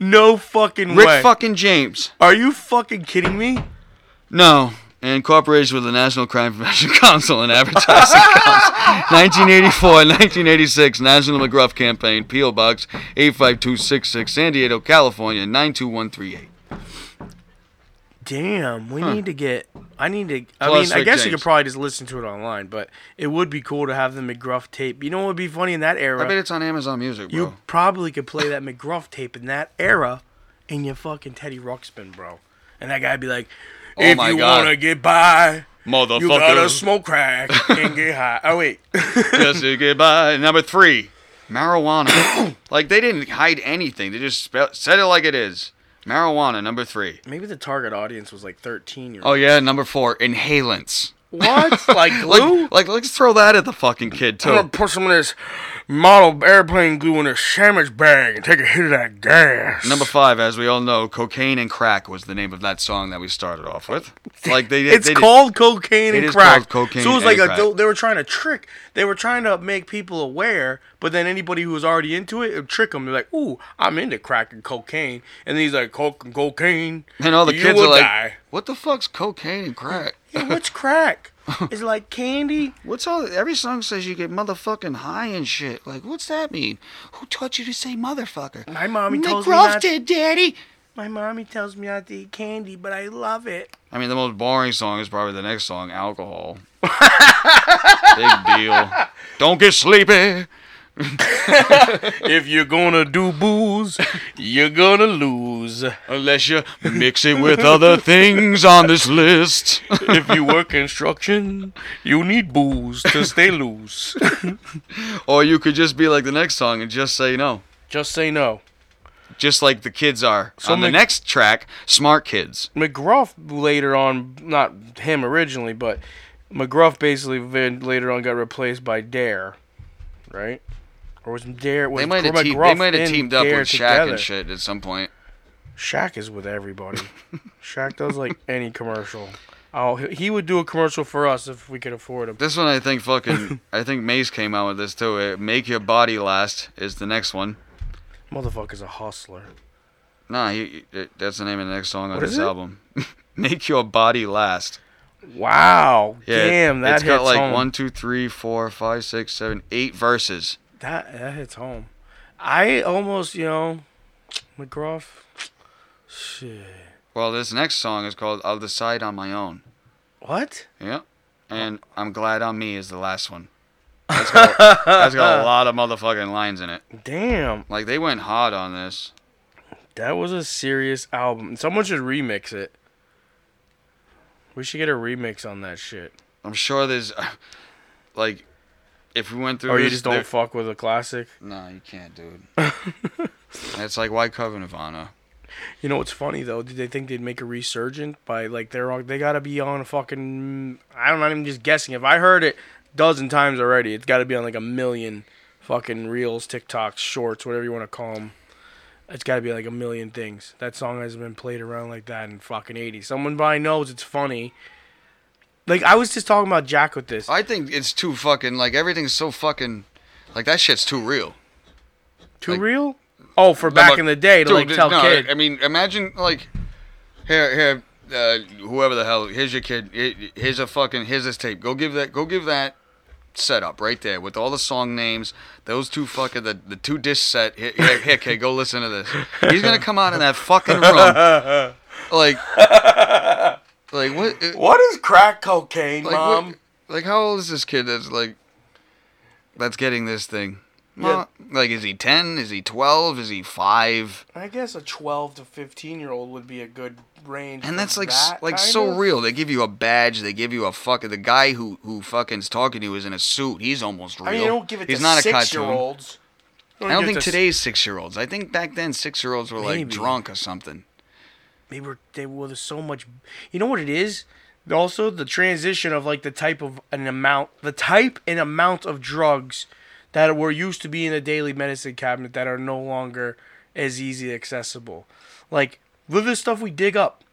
Speaker 3: No fucking
Speaker 2: Rick
Speaker 3: way.
Speaker 2: Rick fucking James.
Speaker 3: Are you fucking kidding me?
Speaker 2: No. In cooperation with the National Crime Prevention Council and Advertising Council, 1984 1986 National McGruff Campaign, P.O. Box 85266, San Diego, California 92138.
Speaker 3: Damn, we
Speaker 2: Huh.
Speaker 3: need to get. I need to. I
Speaker 2: Plus
Speaker 3: mean, I guess you could probably just listen to it online, but it would be cool to have the McGruff tape. You know what would be funny in that era?
Speaker 2: I bet it's on Amazon Music, bro.
Speaker 3: you probably could play that McGruff tape in that era in your fucking Teddy Ruxpin, bro. And that guy'd be like,
Speaker 2: Oh
Speaker 3: if you
Speaker 2: God.
Speaker 3: wanna get by,
Speaker 2: Motherfucker.
Speaker 3: you gotta smoke crack and get high. Oh wait,
Speaker 2: Just to get by. Number three, marijuana. like, they didn't hide anything. They just said it like it is. Marijuana, number three.
Speaker 3: maybe the target audience was like 13 years.
Speaker 2: Oh, yeah, number four, inhalants.
Speaker 3: What? Like glue?
Speaker 2: Like, like, let's throw that at the fucking kid, too.
Speaker 3: I'm gonna put some of this model airplane glue in a sandwich bag and take a hit of that gas.
Speaker 2: Number five, as we all know, cocaine and crack was the name of that song that we started off with. Like they,
Speaker 3: It's
Speaker 2: they did-
Speaker 3: called cocaine
Speaker 2: It
Speaker 3: and
Speaker 2: is
Speaker 3: crack.
Speaker 2: called cocaine
Speaker 3: so it was like a,
Speaker 2: crack.
Speaker 3: they were trying to trick. They were trying to make people aware, but then anybody who was already into it, it would trick them. They're like, "Ooh, I'm into crack and cocaine," and then he's like, "Coke and cocaine."
Speaker 2: and all the kids are like, "What the fuck's cocaine and crack?
Speaker 3: Yeah, what's crack? It's like candy.
Speaker 2: What's all? Every song says you get motherfucking high and shit. Like, what's that mean? Who taught you to say motherfucker?
Speaker 3: My mommy tells me not.
Speaker 2: did, Daddy.
Speaker 3: My mommy tells me not to eat candy, but I love it.
Speaker 2: I mean, the most boring song is probably the next song, alcohol. Big deal. Don't get sleepy.
Speaker 3: If you're gonna do booze, you're gonna lose.
Speaker 2: Unless you mix it with other things on this list.
Speaker 3: if you work construction, you need booze to stay loose.
Speaker 2: or you could just be like the next song and just say no.
Speaker 3: Just say no.
Speaker 2: just like the kids are.
Speaker 3: So
Speaker 2: on the next track, Smart Kids.
Speaker 3: McGruff later on, not him originally, but McGruff basically later on got replaced by Dare, right? Or was Dare? Was
Speaker 2: They might have teamed. They might have teamed up
Speaker 3: Dare
Speaker 2: with Shaq
Speaker 3: together?
Speaker 2: and shit at some point.
Speaker 3: Shaq is with everybody. Shaq does like any commercial. Oh, he would do a commercial for us if we could afford him.
Speaker 2: This one, I think, fucking. I think Mace came out with this too. Uh, Make your body last is the next one.
Speaker 3: Motherfucker's a hustler.
Speaker 2: Nah, he, it, that's the name of the next song on this
Speaker 3: it?
Speaker 2: album. Make your body last.
Speaker 3: Wow.
Speaker 2: Yeah,
Speaker 3: Damn, that
Speaker 2: it's got like
Speaker 3: home.
Speaker 2: one, two, three, four, five, six, seven, eight verses.
Speaker 3: That that hits home. I almost, you know, McGruff. Shit.
Speaker 2: Well, this next song is called "I'll Decide on My Own."
Speaker 3: What?
Speaker 2: Yeah. And I'm glad on me is the last one. That's got, that's got a lot of motherfucking lines in it.
Speaker 3: Damn.
Speaker 2: Like they went hard on this.
Speaker 3: That was a serious album. Someone should remix it. We should get a remix on that shit.
Speaker 2: I'm sure there's, like, if we went through.
Speaker 3: Or you just don't fuck with a classic.
Speaker 2: Nah, you can't, dude. it's like why cover Nirvana?
Speaker 3: You know what's funny though? Did they think they'd make a resurgent by like they're all, they gotta be on a fucking I don't know, I'm even just guessing. If I heard it a dozen times already, it's gotta be on like a million fucking reels, TikToks, shorts, whatever you want to call them. It's gotta be like a million things. That song has been played around like that in fucking 80s. Someone by knows it's funny. Like I was just talking about Jack with this.
Speaker 2: I think it's too fucking like everything's so fucking like that shit's too real.
Speaker 3: Too
Speaker 2: like-
Speaker 3: real? Oh, for back in the day to
Speaker 2: Dude,
Speaker 3: like tell
Speaker 2: no,
Speaker 3: kids.
Speaker 2: I mean, imagine like here, here, uh, whoever the hell, here's your kid. Here's a fucking, here's this tape. Go give that, go give that setup right there with all the song names. Those two fucking the the two disc set. Here, here, here kid, go listen to this. He's gonna come out in that fucking room, like, like what? uh,
Speaker 3: what is crack cocaine,
Speaker 2: Like,
Speaker 3: mom?
Speaker 2: what, like how old is this kid that's like that's getting this thing?
Speaker 3: Yeah.
Speaker 2: Like is he 10? Is he 12? Is he 5?
Speaker 3: I guess a 12 to 15 year old would be a good range.
Speaker 2: And that's like
Speaker 3: that
Speaker 2: like so
Speaker 3: of.
Speaker 2: real. They give you a badge, they give you a fucking the guy who who fucking's talking to you is in a suit. He's almost real.
Speaker 3: I mean, you don't give it
Speaker 2: He's
Speaker 3: to
Speaker 2: not a
Speaker 3: six year
Speaker 2: cartoon.
Speaker 3: olds.
Speaker 2: I don't think today's 6-year-olds. I think back then 6-year-olds were like drunk or something.
Speaker 3: They were they were there's so much. You know what it is? Also, the transition of like the type of an amount, the type and amount of drugs that were used to be in the daily medicine cabinet that are no longer as easy accessible. Like look at the stuff we dig up,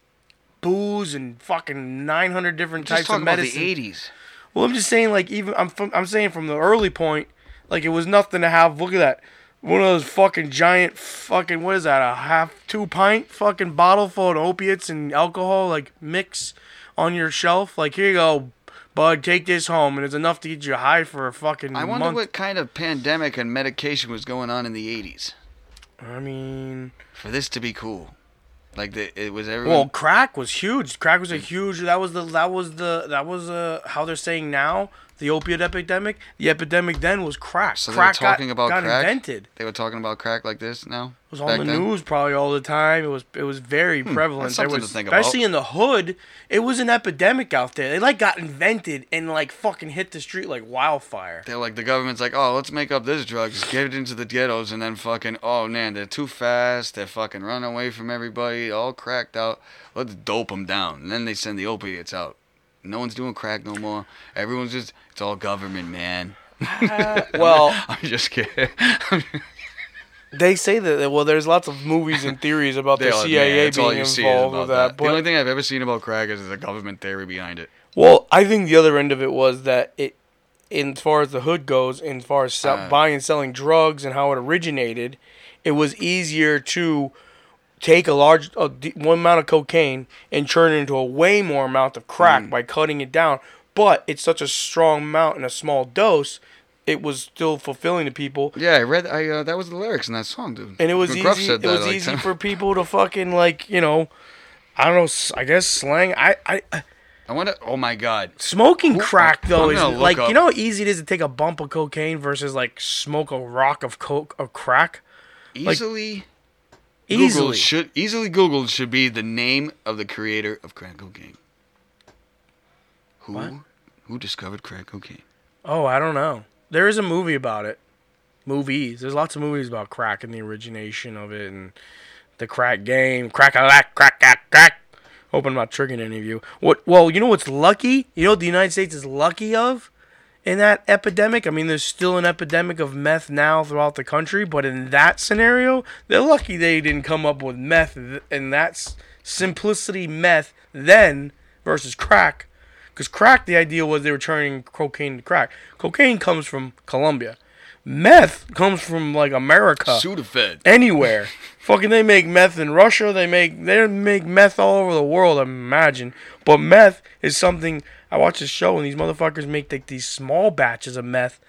Speaker 3: booze and fucking 900 different
Speaker 2: Just
Speaker 3: types of
Speaker 2: about
Speaker 3: medicine.
Speaker 2: the 80s.
Speaker 3: Well, I'm just saying, like, even I'm from, I'm saying from the early point, like, it was nothing to have. Look at that, one of those fucking giant fucking what is that? A half two pint fucking bottle full of opiates and alcohol like mix on your shelf. Like, here you go, bud, take this home, and it's enough to get you high for a fucking
Speaker 2: I wonder
Speaker 3: month.
Speaker 2: what kind of pandemic and medication was going on in the 80s
Speaker 3: I mean,
Speaker 2: for this to be cool. Like the, it was everyone
Speaker 3: well, crack was huge. Crack was a huge. That was the that was the that was uh how they're saying now the opiate epidemic. The epidemic then was crack.
Speaker 2: So they were
Speaker 3: crack
Speaker 2: talking
Speaker 3: got,
Speaker 2: about
Speaker 3: got
Speaker 2: crack?
Speaker 3: invented.
Speaker 2: They were talking about crack like this now.
Speaker 3: It was on the
Speaker 2: then?
Speaker 3: news probably all the time. It was it was very hmm, prevalent.
Speaker 2: that's something
Speaker 3: was,
Speaker 2: to think about.
Speaker 3: especially in the hood. It was an epidemic out there. They like got invented and like fucking hit the street like wildfire.
Speaker 2: They're like the government's like, oh, let's make up this drug, just get it into the ghettos, and then fucking, oh man, they're too fast, they're fucking running away from everybody, all cracked out. Let's dope them down, and then they send the opiates out. No one's doing crack no more. Everyone's just, it's all government, man.
Speaker 3: Well,
Speaker 2: I'm just kidding.
Speaker 3: they say that. Well, there's lots of movies and theories about the
Speaker 2: They are-
Speaker 3: CIA
Speaker 2: man,
Speaker 3: being
Speaker 2: you see
Speaker 3: involved
Speaker 2: about
Speaker 3: with that.
Speaker 2: The only thing I've ever seen about crack is the government theory behind it.
Speaker 3: well, I think the other end of it was that it, in as far as the hood goes, in as far as sell,
Speaker 2: Uh.
Speaker 3: buying and selling drugs and how it originated, it was easier to take a large a one amount of cocaine and turn it into a way more amount of crack
Speaker 2: Mm.
Speaker 3: by cutting it down. But it's such a strong amount in a small dose, it was still fulfilling to people.
Speaker 2: Yeah, I read, I uh, that was the lyrics in that song, dude.
Speaker 3: And it was
Speaker 2: McGruff
Speaker 3: easy. It was
Speaker 2: like,
Speaker 3: easy
Speaker 2: ten-
Speaker 3: for people to fucking like you know, I don't know. I guess slang. I I
Speaker 2: I wonder, oh my god.
Speaker 3: smoking crack though is like
Speaker 2: up-
Speaker 3: you know how easy it is to take a bump of cocaine versus like smoke a rock of coke of crack.
Speaker 2: Easily.
Speaker 3: Easily.
Speaker 2: Googled should easily Googled should be the name of the creator of crack cocaine. Who
Speaker 3: What?
Speaker 2: who discovered crack cocaine?
Speaker 3: Oh, I don't know. There is a movie about it. movies. There's lots of movies about crack and the origination of it and the crack game. Crack a lack, crack, crack, crack. Hope I'm not triggering any of you. What? Well, you know what's lucky? You know what the United States is lucky of in that epidemic? I mean, there's still an epidemic of meth now throughout the country, but in that scenario, they're lucky they didn't come up with meth th- and that's simplicity meth then versus crack. Because crack, the idea was they were turning cocaine to crack. Cocaine comes from Colombia. Meth comes from like America
Speaker 2: Sudafed.
Speaker 3: anywhere. Fucking, they make meth in Russia. They make they make meth all over the world. I imagine, but meth is something. I watch a show and these motherfuckers make like these small batches of meth.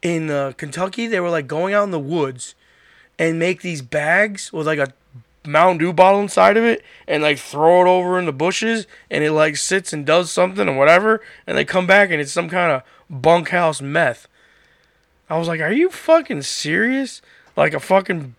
Speaker 3: In uh, Kentucky, they were like going out in the woods and make these bags with like a Mountain Dew bottle inside of it and like throw it over in the bushes and it like sits and does something or whatever and they come back and it's some kind of bunkhouse meth. I was like, "Are you fucking serious?" Like a fucking,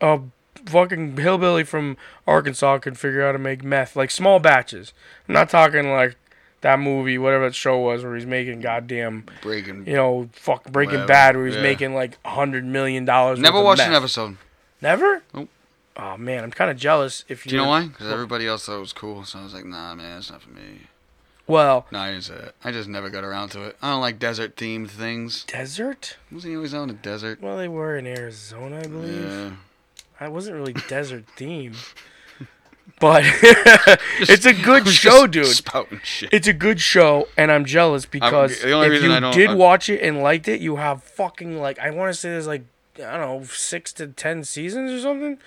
Speaker 3: a fucking hillbilly from Arkansas could figure out how to make meth, like small batches. I'm not talking like that movie, whatever that show was, where he's making goddamn,
Speaker 2: Breaking.
Speaker 3: you know, fuck Breaking
Speaker 2: Whatever,
Speaker 3: Bad, where he's
Speaker 2: yeah.
Speaker 3: making like a hundred million dollars.
Speaker 2: Never
Speaker 3: worth of
Speaker 2: watched
Speaker 3: meth.
Speaker 2: an episode.
Speaker 3: Never?
Speaker 2: Nope.
Speaker 3: Oh man, I'm kind of jealous. If you,
Speaker 2: Do you know why? Because everybody else thought it was cool. So I was like, nah, man, it's not for me.
Speaker 3: Well,
Speaker 2: No, I didn't say that. I just never got around to it. I don't like desert themed things.
Speaker 3: desert.
Speaker 2: Wasn't he always in the desert?
Speaker 3: Well, they were in Arizona, I believe.
Speaker 2: Yeah.
Speaker 3: I wasn't really desert themed, but it's a good show, dude.
Speaker 2: Spouting shit.
Speaker 3: It's a good show, and I'm jealous because
Speaker 2: only
Speaker 3: if you did
Speaker 2: I-
Speaker 3: watch it and liked it, you have fucking like I want to say there's like I don't know six to ten seasons or something.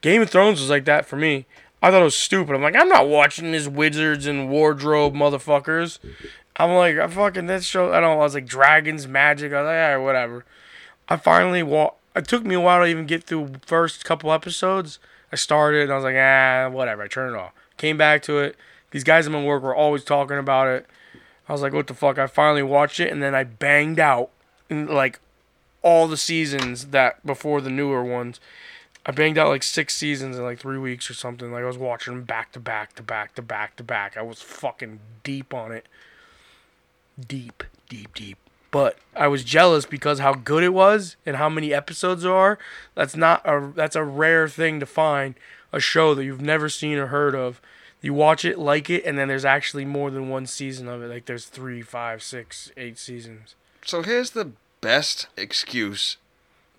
Speaker 3: Game of Thrones was like that for me. I thought it was stupid. I'm like I'm not watching this wizards and wardrobe motherfuckers. I'm like I fucking this show. I don't. know. I was like dragons, magic. I was like yeah, whatever. I finally wa It took me a while to even get through first couple episodes. I started and I was like ah whatever. I turned it off. Came back to it. These guys in my work were always talking about it. I was like, what the fuck? I finally watched it and then I banged out in, like all the seasons that before the newer ones. I banged out like six seasons in like three weeks or something. Like I was watching them back to back to back to back to back. I was fucking deep on it. Deep, deep, deep. But I was jealous because how good it was and how many episodes there are. That's not a that's a rare thing to find a show that you've never seen or heard of. You watch it, like it, and then there's actually more than one season of it. Like there's three, five, six, eight seasons.
Speaker 2: So here's the best excuse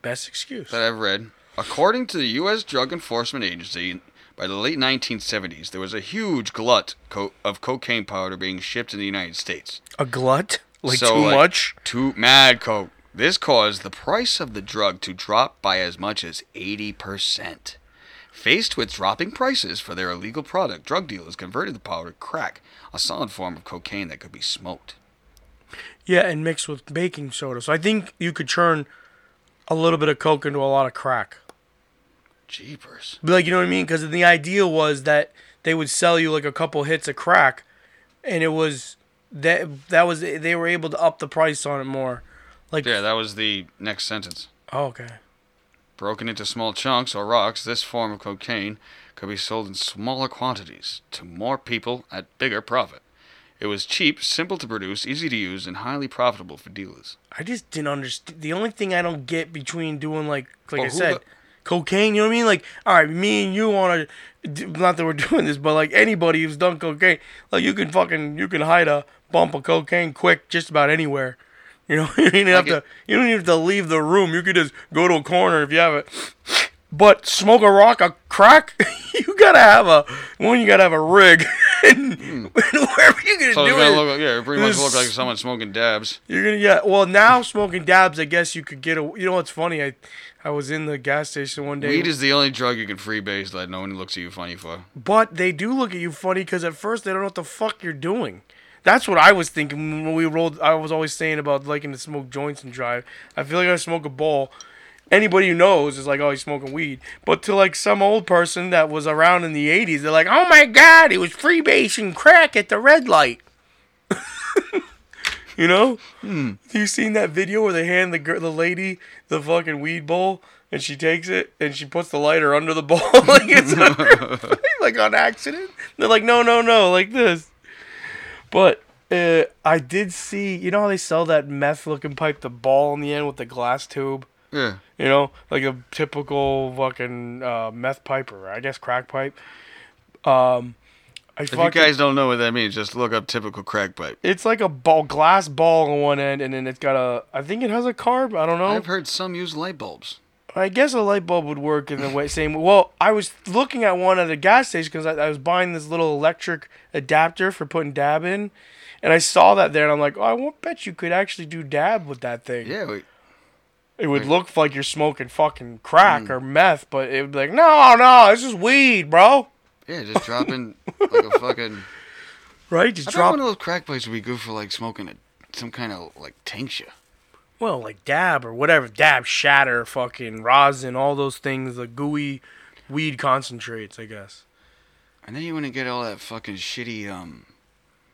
Speaker 3: Best excuse.
Speaker 2: that I've read. According to the U.S. Drug Enforcement Agency, by the late 1970s, there was a huge glut co- of cocaine powder being shipped in the United States.
Speaker 3: A glut? Like
Speaker 2: So,
Speaker 3: too
Speaker 2: like,
Speaker 3: much?
Speaker 2: Too mad coke. This caused the price of the drug to drop by as much as 80%. Faced with dropping prices for their illegal product, drug dealers converted the powder to crack, a solid form of cocaine that could be smoked.
Speaker 3: Yeah, and mixed with baking soda. So I think you could turn a little bit of coke into a lot of crack.
Speaker 2: Jeepers.
Speaker 3: But, Like you know what I mean? Because the idea was that they would sell you like a couple hits of crack, and it was that that was they were able to up the price on it more. Like
Speaker 2: Yeah, that was the next sentence.
Speaker 3: oh, okay.
Speaker 2: Broken into small chunks or rocks, this form of cocaine could be sold in smaller quantities to more people at bigger profit. It was cheap, simple to produce, easy to use, and highly profitable for dealers.
Speaker 3: I just didn't understand. The only thing I don't get between doing like like
Speaker 2: Well,
Speaker 3: I said, cocaine. You know what I mean? Like, all right, me and you want to. Not that we're doing this, but like anybody who's done cocaine, like you can fucking you can hide a bump of cocaine quick just about anywhere. You know, you don't even have to. You don't even have to leave the room. You could just go to a corner if you have it. But smoke a rock, a crack, you gotta have a one. You gotta have a rig, and wherever you're gonna
Speaker 2: Hmm. So
Speaker 3: do
Speaker 2: gonna
Speaker 3: it,
Speaker 2: look, yeah, it pretty much look like someone smoking dabs.
Speaker 3: you're gonna yeah. Well, now smoking dabs, I guess you could get a. You know what's funny? I, I was in the gas station one day.
Speaker 2: Weed is the only drug you can freebase that no one looks at you funny for.
Speaker 3: but they do look at you funny because at first they don't know what the fuck you're doing. That's what I was thinking when we rolled. I was always saying about liking to smoke joints and drive. I feel like I smoke a ball. Anybody who knows is like, oh, he's smoking weed. But to like some old person that was around in the '80s, they're like, oh my god, he was freebasing crack at the red light. you know?
Speaker 2: Hmm.
Speaker 3: You seen that video where they hand the girl, the lady, the fucking weed bowl, and she takes it and she puts the lighter under the bowl like it's her like on accident. They're like, no, no, no, like this. But uh, I did see, you know how they sell that meth looking pipe, the ball in the end with the glass tube.
Speaker 2: Yeah.
Speaker 3: You know, like a typical fucking uh, meth pipe or I guess crack pipe. Um, I
Speaker 2: If you guys don't know what that means, just look up typical crack pipe.
Speaker 3: it's like a ball, glass ball on one end, and then it's got a. I think it has a carb. I don't know.
Speaker 2: I've heard some use light bulbs.
Speaker 3: I guess a light bulb would work in the way same. Well, I was looking at one at a gas station because I, I was buying this little electric adapter for putting dab in, and I saw that there, and I'm like, oh, I won't bet you could actually do dab with that thing.
Speaker 2: Yeah, we,
Speaker 3: It would look like you're smoking fucking crack
Speaker 2: Mm.
Speaker 3: or meth, but it would be like, no, no, this is weed, bro.
Speaker 2: yeah, just dropping like a fucking.
Speaker 3: Right? Just
Speaker 2: I thought
Speaker 3: drop.
Speaker 2: one of those crack pipes would be good for like smoking a, some kind of like tincture.
Speaker 3: Well, like dab or whatever. Dab, shatter, fucking rosin, all those things, the gooey weed concentrates, I guess.
Speaker 2: And then you wouldn't get all that fucking shitty um.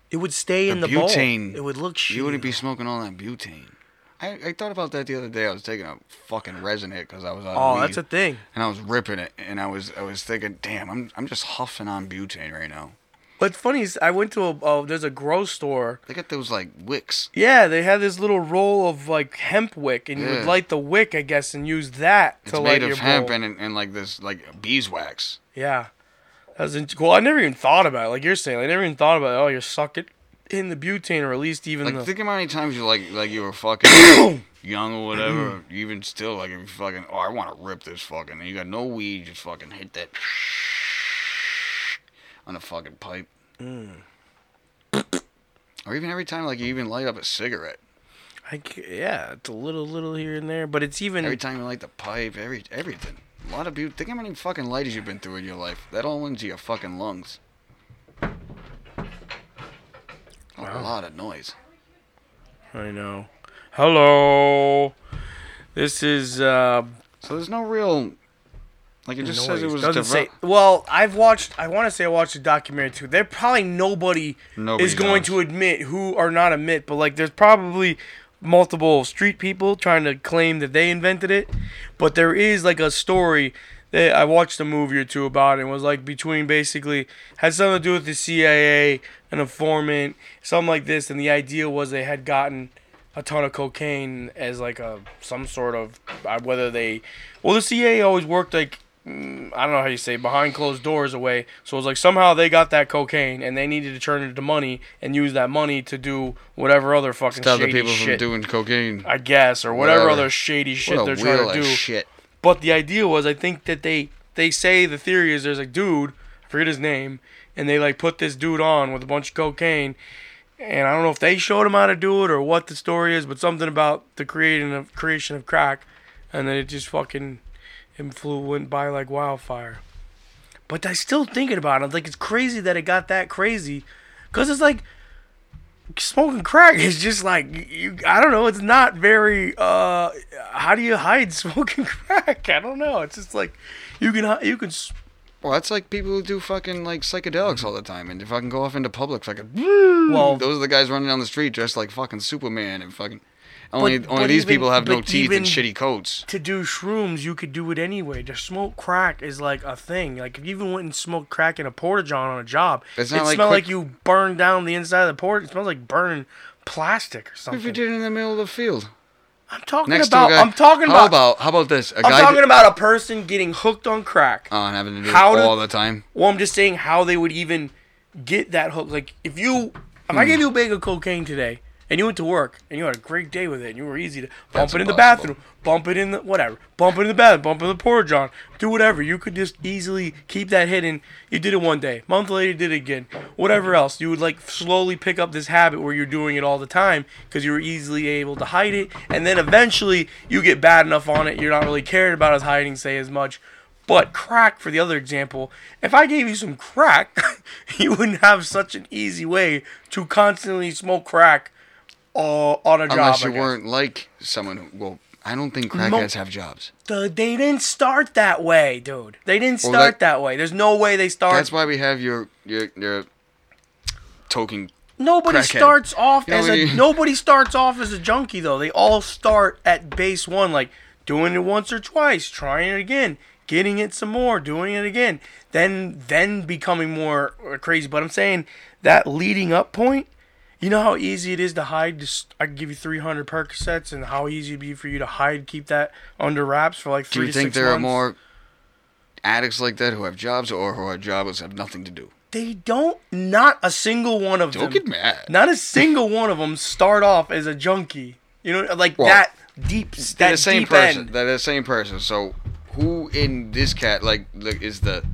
Speaker 3: It would stay in the
Speaker 2: butane.
Speaker 3: bowl. It would look shitty.
Speaker 2: You wouldn't be smoking all that butane. I, I thought about that the other day. I was taking a fucking resin hit because I was on
Speaker 3: Oh,
Speaker 2: weed,
Speaker 3: that's a thing.
Speaker 2: and I was ripping it, and I was I was thinking, damn, I'm I'm just huffing on butane right now.
Speaker 3: What's funny is I went to a oh, there's a grow store.
Speaker 2: They got those like wicks.
Speaker 3: Yeah, they had this little roll of like hemp wick, and you would light the wick, I guess, and use that
Speaker 2: It's
Speaker 3: to light your.
Speaker 2: It's made of hemp
Speaker 3: bowl.
Speaker 2: and, and like this like beeswax.
Speaker 3: Yeah, that was well. I never even thought about it. Like you're saying, I never even thought about it. Oh, you're sucking in the butane, or at least even
Speaker 2: Like
Speaker 3: the.
Speaker 2: think of how many times you like like you were fucking young or whatever, even still like if you fucking oh I want to rip this fucking and you got no weed, just fucking hit that on a fucking pipe.
Speaker 3: Mm.
Speaker 2: Or even every time like you even light up a cigarette.
Speaker 3: I yeah, it's a little, little here and there, but it's even.
Speaker 2: Every time you light the pipe, every everything. A lot of beauty. Think how many fucking lighters you've been through in your life. That all into your fucking lungs. A lot of noise.
Speaker 3: I know. Hello. This is uh.
Speaker 2: So there's no real. Like it just says it was.
Speaker 3: Doesn't say. Well, I've watched. I want to say I watched a documentary too. There probably nobody
Speaker 2: Nobody
Speaker 3: is going
Speaker 2: does.
Speaker 3: to admit who or not admit, but like there's probably multiple street people trying to claim that they invented it. But there is like a story that I watched a movie or two about. It, and it was like between basically had something to do with the CIA, an informant, something like this. And the idea was they had gotten a ton of cocaine as like a some sort of uh, whether they well the CIA always worked like mm, I don't know how you say behind closed doors away so it was like somehow they got that cocaine and they needed to turn it into money and use that money to do whatever other fucking
Speaker 2: Stop the
Speaker 3: shady
Speaker 2: people from
Speaker 3: shit
Speaker 2: doing cocaine.
Speaker 3: I guess or whatever,
Speaker 2: Whatever.
Speaker 3: other shady shit
Speaker 2: what
Speaker 3: they're trying to do
Speaker 2: shit.
Speaker 3: But the idea was, I think that they they say the theory is there's a dude, I forget his name, and they like put this dude on with a bunch of cocaine, and I don't know if they showed him how to do it or what the story is, but something about the creating of creation of crack, and then it just fucking influ went by like wildfire. But I still thinking about it, like it's crazy that it got that crazy, cause it's like smoking crack is just like you I don't know, it's not very uh how do you hide smoking crack? I don't know. It's just like you can you can s-
Speaker 2: Well, that's like people who do fucking like psychedelics all the time and they fucking go off into public fucking.
Speaker 3: well
Speaker 2: Those are the guys running down the street dressed like fucking Superman and fucking. Only,
Speaker 3: But-
Speaker 2: only
Speaker 3: but
Speaker 2: these
Speaker 3: even-
Speaker 2: people have no teeth and shitty coats.
Speaker 3: to do shrooms, you could do it anyway. To smoke crack is like a thing. Like if you even went and smoked crack in a porta john on a job,
Speaker 2: It's
Speaker 3: it
Speaker 2: like
Speaker 3: smelled
Speaker 2: quick-
Speaker 3: like you burned down the inside of the porta. It smells like burning plastic or
Speaker 2: What
Speaker 3: something.
Speaker 2: if you did it in the middle of the field?
Speaker 3: I'm talking
Speaker 2: Next
Speaker 3: about.
Speaker 2: guy.
Speaker 3: I'm talking
Speaker 2: how
Speaker 3: about.
Speaker 2: about how about this? A
Speaker 3: I'm talking about a person getting hooked on crack.
Speaker 2: Oh, and having to do
Speaker 3: How
Speaker 2: it
Speaker 3: to-
Speaker 2: all the time.
Speaker 3: Well, I'm just saying how they would even get that hook. Like, if you, if I hmm. gave you a bag of cocaine today and you went to work and you had a great day with it and you were easy to bump
Speaker 2: That's
Speaker 3: it in the bathroom, bump it in the whatever, bump it in the bathroom, bump it in the porta john, do whatever. You could just easily keep that hidden. You did it one day, month later, you did it again. Whatever else, you would like slowly pick up this habit where you're doing it all the time because you were easily able to hide it, and then eventually you get bad enough on it, you're not really cared about as hiding, say as much. But crack, for the other example, if I gave you some crack, you wouldn't have such an easy way to constantly smoke crack uh, on a job.
Speaker 2: Unless you
Speaker 3: guess.
Speaker 2: weren't like someone who. Well, I don't think crackheads have jobs.
Speaker 3: The- they didn't start that way, dude. They didn't
Speaker 2: Well,
Speaker 3: start
Speaker 2: that-
Speaker 3: that, way. There's no way they start.
Speaker 2: That's why we have your your your token.
Speaker 3: Nobody
Speaker 2: crackhead.
Speaker 3: starts off
Speaker 2: You know
Speaker 3: as a
Speaker 2: mean?
Speaker 3: nobody starts off as a junkie though. They all start at base one, like doing it once or twice, trying it again, getting it some more, doing it again, then then becoming more crazy. But I'm saying that leading up point, You know how easy it is to hide. Just I can give you 300 Percocets, and how easy it'd be for you to hide, keep that under wraps for like three.
Speaker 2: Do
Speaker 3: you
Speaker 2: think there are more addicts like that who have jobs or who are jobless have nothing to do?
Speaker 3: They don't. Not a single one of them.
Speaker 2: Don't get mad.
Speaker 3: Not a single one of them start off as a junkie. You know, like
Speaker 2: Well,
Speaker 3: that deep.
Speaker 2: They're
Speaker 3: That
Speaker 2: the same
Speaker 3: deep
Speaker 2: person.
Speaker 3: end.
Speaker 2: They're the same person. So who in this cat like like, is the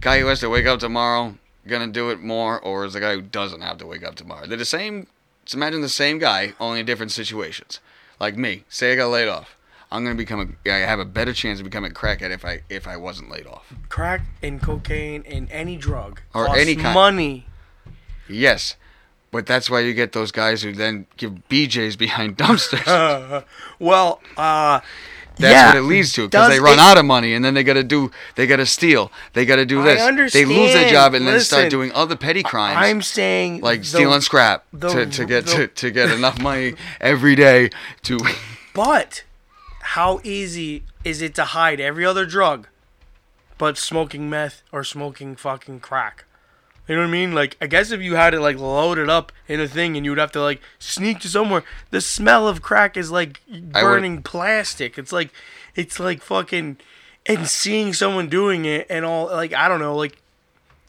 Speaker 2: guy who has to wake up tomorrow gonna do it more, or is the guy who doesn't have to wake up tomorrow? They're the same. Just imagine the same guy, only in different situations. Like me, say I got laid off. I'm gonna become a. I have a better chance of becoming a crackhead if I if I wasn't laid off.
Speaker 3: Crack and cocaine and any drug
Speaker 2: Or
Speaker 3: costs
Speaker 2: any kind-
Speaker 3: money.
Speaker 2: Yes, but that's why you get those guys who then give BJ's behind dumpsters.
Speaker 3: Well, uh,
Speaker 2: That's
Speaker 3: yeah,
Speaker 2: what it leads to because they run
Speaker 3: it-
Speaker 2: out of money and then they got to do they got to steal they got to do this.
Speaker 3: I
Speaker 2: this they lose their job and then start doing other petty crimes
Speaker 3: I'm saying
Speaker 2: like
Speaker 3: the-
Speaker 2: stealing scrap
Speaker 3: the-
Speaker 2: to, to get
Speaker 3: the-
Speaker 2: to, to get enough money every day to
Speaker 3: But how easy is it to hide every other drug, but smoking meth or smoking fucking crack? You know what I mean? Like, I guess if you had it like loaded up in a thing and you would have to like sneak to somewhere, the smell of crack is like
Speaker 2: I would-
Speaker 3: burning plastic. It's like, it's like fucking, and seeing someone doing it and all like I don't know, like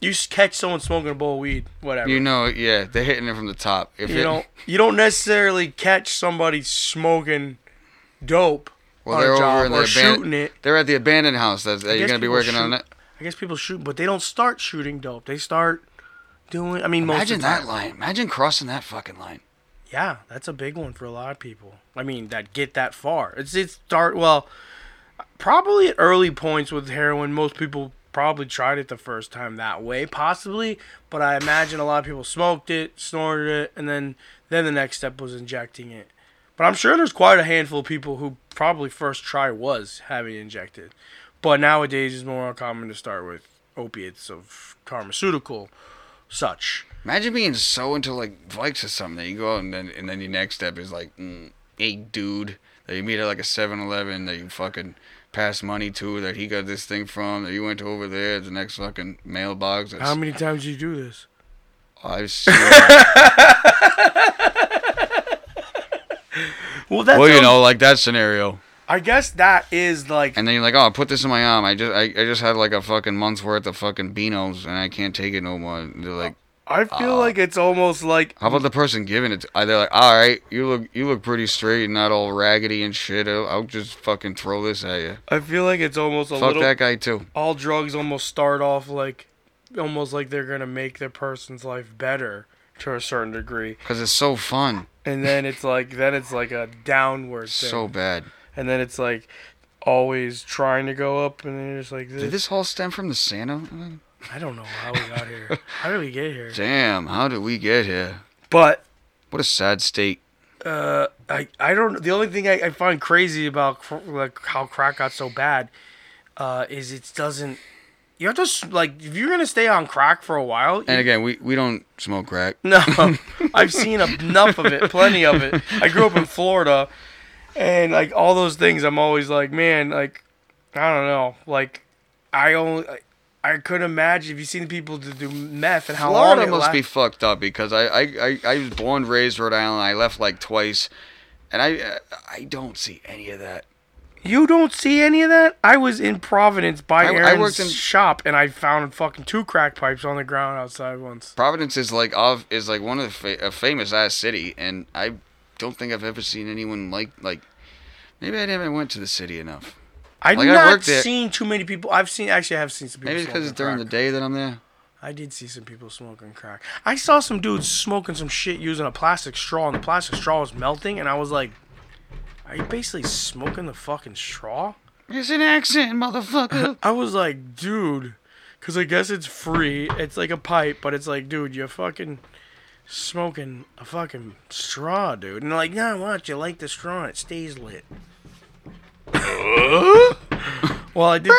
Speaker 3: you catch someone smoking a bowl of weed, whatever.
Speaker 2: you know yeah they're hitting it from the top if
Speaker 3: You
Speaker 2: it,
Speaker 3: don't you don't necessarily catch somebody smoking dope
Speaker 2: well
Speaker 3: on
Speaker 2: they're
Speaker 3: a job
Speaker 2: over in the
Speaker 3: or shooting it.
Speaker 2: they're at the abandoned house that's, that you're gonna be working on it
Speaker 3: guess people shoot, but they don't start shooting dope. They start doing. I mean, most
Speaker 2: imagine
Speaker 3: of
Speaker 2: that line imagine crossing that fucking line
Speaker 3: Yeah, that's a big one for a lot of people. I mean, that get that far. It's it start well, probably at early points with heroin. Most people probably tried it the first time that way, possibly. But I imagine a lot of people smoked it, snorted it, and then then the next step was injecting it. But I'm sure there's quite a handful of people who probably first try was having it injected. But nowadays it's more common to start with opiates of pharmaceutical such.
Speaker 2: imagine being so into like bikes or something that you go out and then and then your next step is like mm, hey dude that you meet at like a 7-eleven that you fucking pass money to that he got this thing from that you went to over there the next fucking mailbox that's,
Speaker 3: How many times do you do this?
Speaker 2: I've seen
Speaker 3: Well, that's
Speaker 2: well you know like that scenario
Speaker 3: I guess that is like
Speaker 2: and then you're like oh I put this in my arm. I just I, I just had like a fucking month's worth of fucking beanos and I can't take it no more. And they're like
Speaker 3: I feel like it's almost like
Speaker 2: how about the person giving it to, uh, they're like all right you look you look pretty straight and not all raggedy and shit. I'll, I'll just fucking throw this at you
Speaker 3: I feel like it's almost a
Speaker 2: fuck
Speaker 3: little
Speaker 2: that guy too.
Speaker 3: All drugs almost start off like almost like they're gonna make the person's life better to a certain degree,
Speaker 2: because it's so fun.
Speaker 3: And then it's like then it's like a downward thing,
Speaker 2: so bad
Speaker 3: and then it's like always trying to go up, and then it's like this.
Speaker 2: Did this all stem from the Santa?
Speaker 3: I don't know how we got here. how did we get here?
Speaker 2: Damn, how did we get here?
Speaker 3: But
Speaker 2: What a sad state.
Speaker 3: uh, I I don't. The only thing I, I find crazy about like how crack got so bad, uh, is it doesn't. You have to like if you're gonna stay on crack for a while.
Speaker 2: And
Speaker 3: you-
Speaker 2: again, we, we don't smoke crack.
Speaker 3: no, I've seen enough of it, plenty of it. I grew up in Florida, and like all those things, I'm always like, man, like I don't know, like I only. I, I couldn't imagine if you seen people to do meth and how long
Speaker 2: Florida
Speaker 3: it
Speaker 2: must be fucked up because I, I, I, I was born raised Rhode Island. I left like twice, and I I don't see any of that.
Speaker 3: You don't see any of that? I was in Providence by
Speaker 2: I- I
Speaker 3: Aaron's
Speaker 2: worked in-
Speaker 3: shop and I found fucking two crack pipes on the ground outside once.
Speaker 2: Providence is like of is like one of the fa- a famous ass city, and I don't think I've ever seen anyone like like. Maybe I never went to the city enough.
Speaker 3: I've
Speaker 2: Like,
Speaker 3: not seen too many people. I've seen actually I have seen some people.
Speaker 2: Maybe because it's during
Speaker 3: crack.
Speaker 2: the day that I'm there.
Speaker 3: I did see some people smoking crack. I saw some dudes smoking some shit using a plastic straw, and the plastic straw was melting, and I was like, "Are you basically smoking the fucking straw?"
Speaker 2: It's an accent, motherfucker.
Speaker 3: I was like, "Dude," because I guess it's free. It's like a pipe, but it's like, dude, you're fucking smoking a fucking straw, dude. And they're like, "No, watch, you like the straw, and it stays lit." well, I did.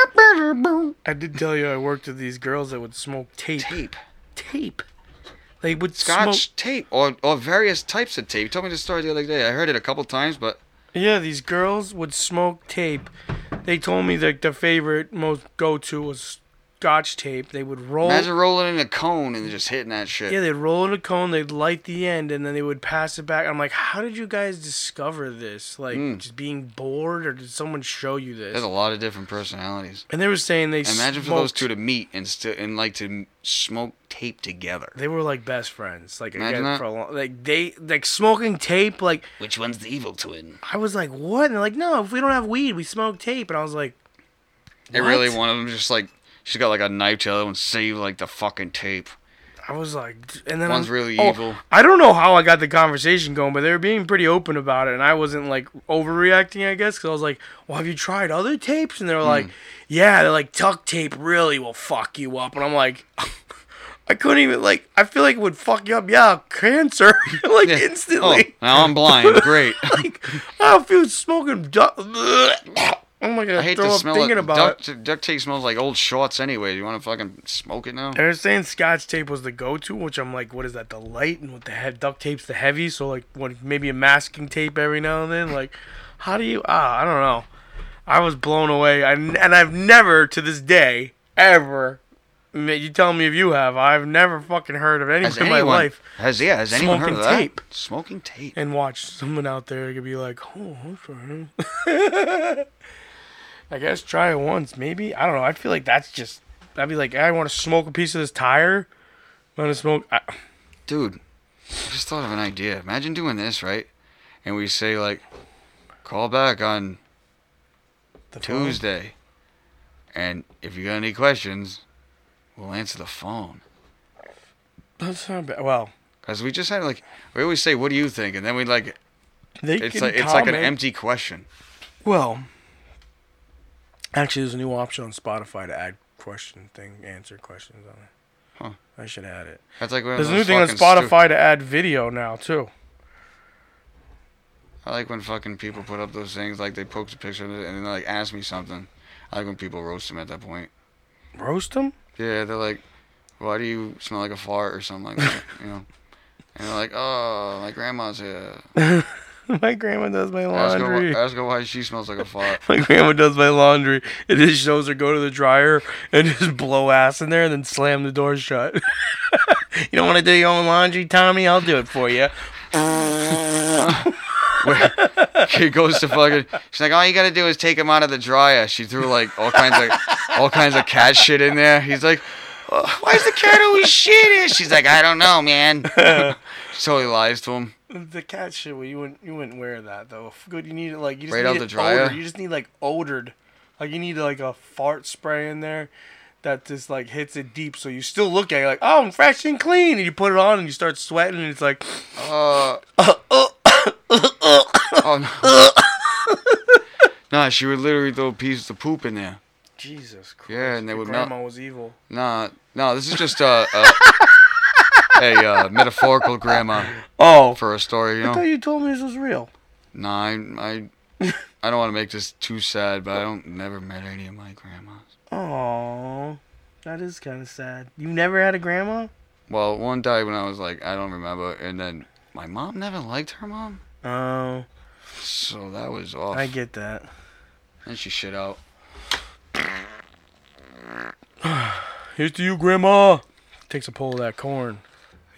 Speaker 3: I did tell you I worked with these girls that would smoke tape.
Speaker 2: tape,
Speaker 3: Tape. They would
Speaker 2: Scotch
Speaker 3: smoke.
Speaker 2: tape, or or various types of tape. You told me this story the other day. I heard it a couple times, but
Speaker 3: Yeah, these girls would smoke tape. They told me that their favorite most go to was scotch tape. They would roll.
Speaker 2: Imagine rolling in a cone and just hitting that shit.
Speaker 3: Yeah, they'd roll in a cone, they'd light the end, and then they would pass it back. I'm like, how did you guys discover this? Like,
Speaker 2: Mm.
Speaker 3: just being bored, or did someone show you this?
Speaker 2: There's a lot of different personalities.
Speaker 3: And they were saying they
Speaker 2: Imagine for those two to meet and still and like to smoke tape together.
Speaker 3: They were like best friends. Like
Speaker 2: Imagine
Speaker 3: again,
Speaker 2: that.
Speaker 3: for a long, like they like smoking tape. Like
Speaker 2: Which one's the evil twin?
Speaker 3: I was like, what? And they're like, no, if we don't have weed, we smoke tape. And I was like,
Speaker 2: They really
Speaker 3: What?
Speaker 2: one of them just like she's got like a knife to the other one save like the fucking tape.
Speaker 3: I was like, and then
Speaker 2: One's
Speaker 3: I'm-
Speaker 2: really
Speaker 3: oh,
Speaker 2: evil.
Speaker 3: I don't know how I got the conversation going, but they were being pretty open about it, and I wasn't like overreacting, I guess, because I was like, "Well, have you tried other tapes?" And they were
Speaker 2: Hmm.
Speaker 3: like, "Yeah." They're like, "Tuck tape really will fuck you up," and I'm like, I couldn't even like. I feel like it would fuck you up. Yeah, cancer, like
Speaker 2: Yeah.
Speaker 3: instantly.
Speaker 2: Oh, now I'm blind. Great.
Speaker 3: like I don't feel smoking. Du- oh my god!
Speaker 2: I hate
Speaker 3: throw
Speaker 2: the
Speaker 3: up
Speaker 2: smell
Speaker 3: thinking
Speaker 2: of
Speaker 3: about it.
Speaker 2: duct, duct tape smells like old shorts anyway. You want to fucking smoke it now?
Speaker 3: They're saying Scotch tape was the go-to, which I'm like, what is that? The light and what the head duct tape's the heavy, so like, what? Maybe a masking tape every now and then. Like, how do you? Ah, I don't know. I was blown away, I, and I've never to this day ever. You tell me if you have. I've never fucking heard of anyone
Speaker 2: Has
Speaker 3: in my life
Speaker 2: Has yeah? Has anyone heard
Speaker 3: Smoking
Speaker 2: of that?
Speaker 3: tape.
Speaker 2: Smoking tape.
Speaker 3: and watch someone out there could be like, oh, okay. I guess try it once, maybe. I don't know. I feel like that's just. I'd be like, I want to smoke a piece of this tire. I Want to smoke? I,
Speaker 2: Dude, I just thought of an idea. Imagine doing this, right? And we say like, call back on
Speaker 3: the phone.
Speaker 2: Tuesday, and if you got any questions, we'll answer the phone.
Speaker 3: That's not bad. Well,
Speaker 2: Cause we just had like we always say, "What do you think?" and then we like
Speaker 3: they
Speaker 2: it's
Speaker 3: can
Speaker 2: like it's like an empty question.
Speaker 3: Well, actually, there's a new option on Spotify to add question thing, answer questions on it.
Speaker 2: Huh.
Speaker 3: I should add it.
Speaker 2: That's like
Speaker 3: There's a new thing on
Speaker 2: fucking stu-
Speaker 3: Spotify to add video now too.
Speaker 2: I like when fucking people put up those things like they post a picture of it and then they like ask me something. I like when people roast them at that point.
Speaker 3: Roast them?
Speaker 2: Yeah, they're like, "Why do you smell like a fart?" or something like that, you know. And they're like, "Oh, my grandma's here."
Speaker 3: my grandma does my
Speaker 2: Ask her,
Speaker 3: laundry.
Speaker 2: ask her why she smells like a fart.
Speaker 3: My grandma does my laundry. It just shows her go to the dryer and just blow ass in there and then slam the door shut. you don't want to do your own laundry, Tommy? I'll do it for you.
Speaker 2: She goes to fucking. She's like, all you gotta do is take him out of the dryer. She threw like all kinds of all kinds of cat shit in there. He's like, "Oh, why is the cat always shitting? She's like, I don't know, man. she totally lies to him.
Speaker 3: The cat shit, well, you wouldn't you wouldn't wear that though. Good, you need it like you just
Speaker 2: Right
Speaker 3: need
Speaker 2: out the dryer?
Speaker 3: Odor. You just need like odored, like you need like a fart spray in there that just like hits it deep, so you still look at it like, oh, I'm fresh and clean, and you put it on and you start sweating, and it's like,
Speaker 2: Uh, oh no. nah, she would literally throw pieces of poop in there.
Speaker 3: Jesus Christ.
Speaker 2: Yeah, and they
Speaker 3: your
Speaker 2: would melt-
Speaker 3: grandma was evil.
Speaker 2: Nah, no, this is just uh, a a uh, metaphorical grandma
Speaker 3: Oh,
Speaker 2: for a story, you
Speaker 3: I thought you told me this was real.
Speaker 2: Nah, I I, I don't want to make this too sad, but I don't never met any of my grandmas.
Speaker 3: Oh, that is kind of sad. You never had a grandma?
Speaker 2: Well, one died when I was like, I don't remember, and then my mom never liked her mom,
Speaker 3: Oh,
Speaker 2: so that was off.
Speaker 3: I get that.
Speaker 2: and she shit out.
Speaker 3: Here's to you, grandma. Takes a pull of that corn.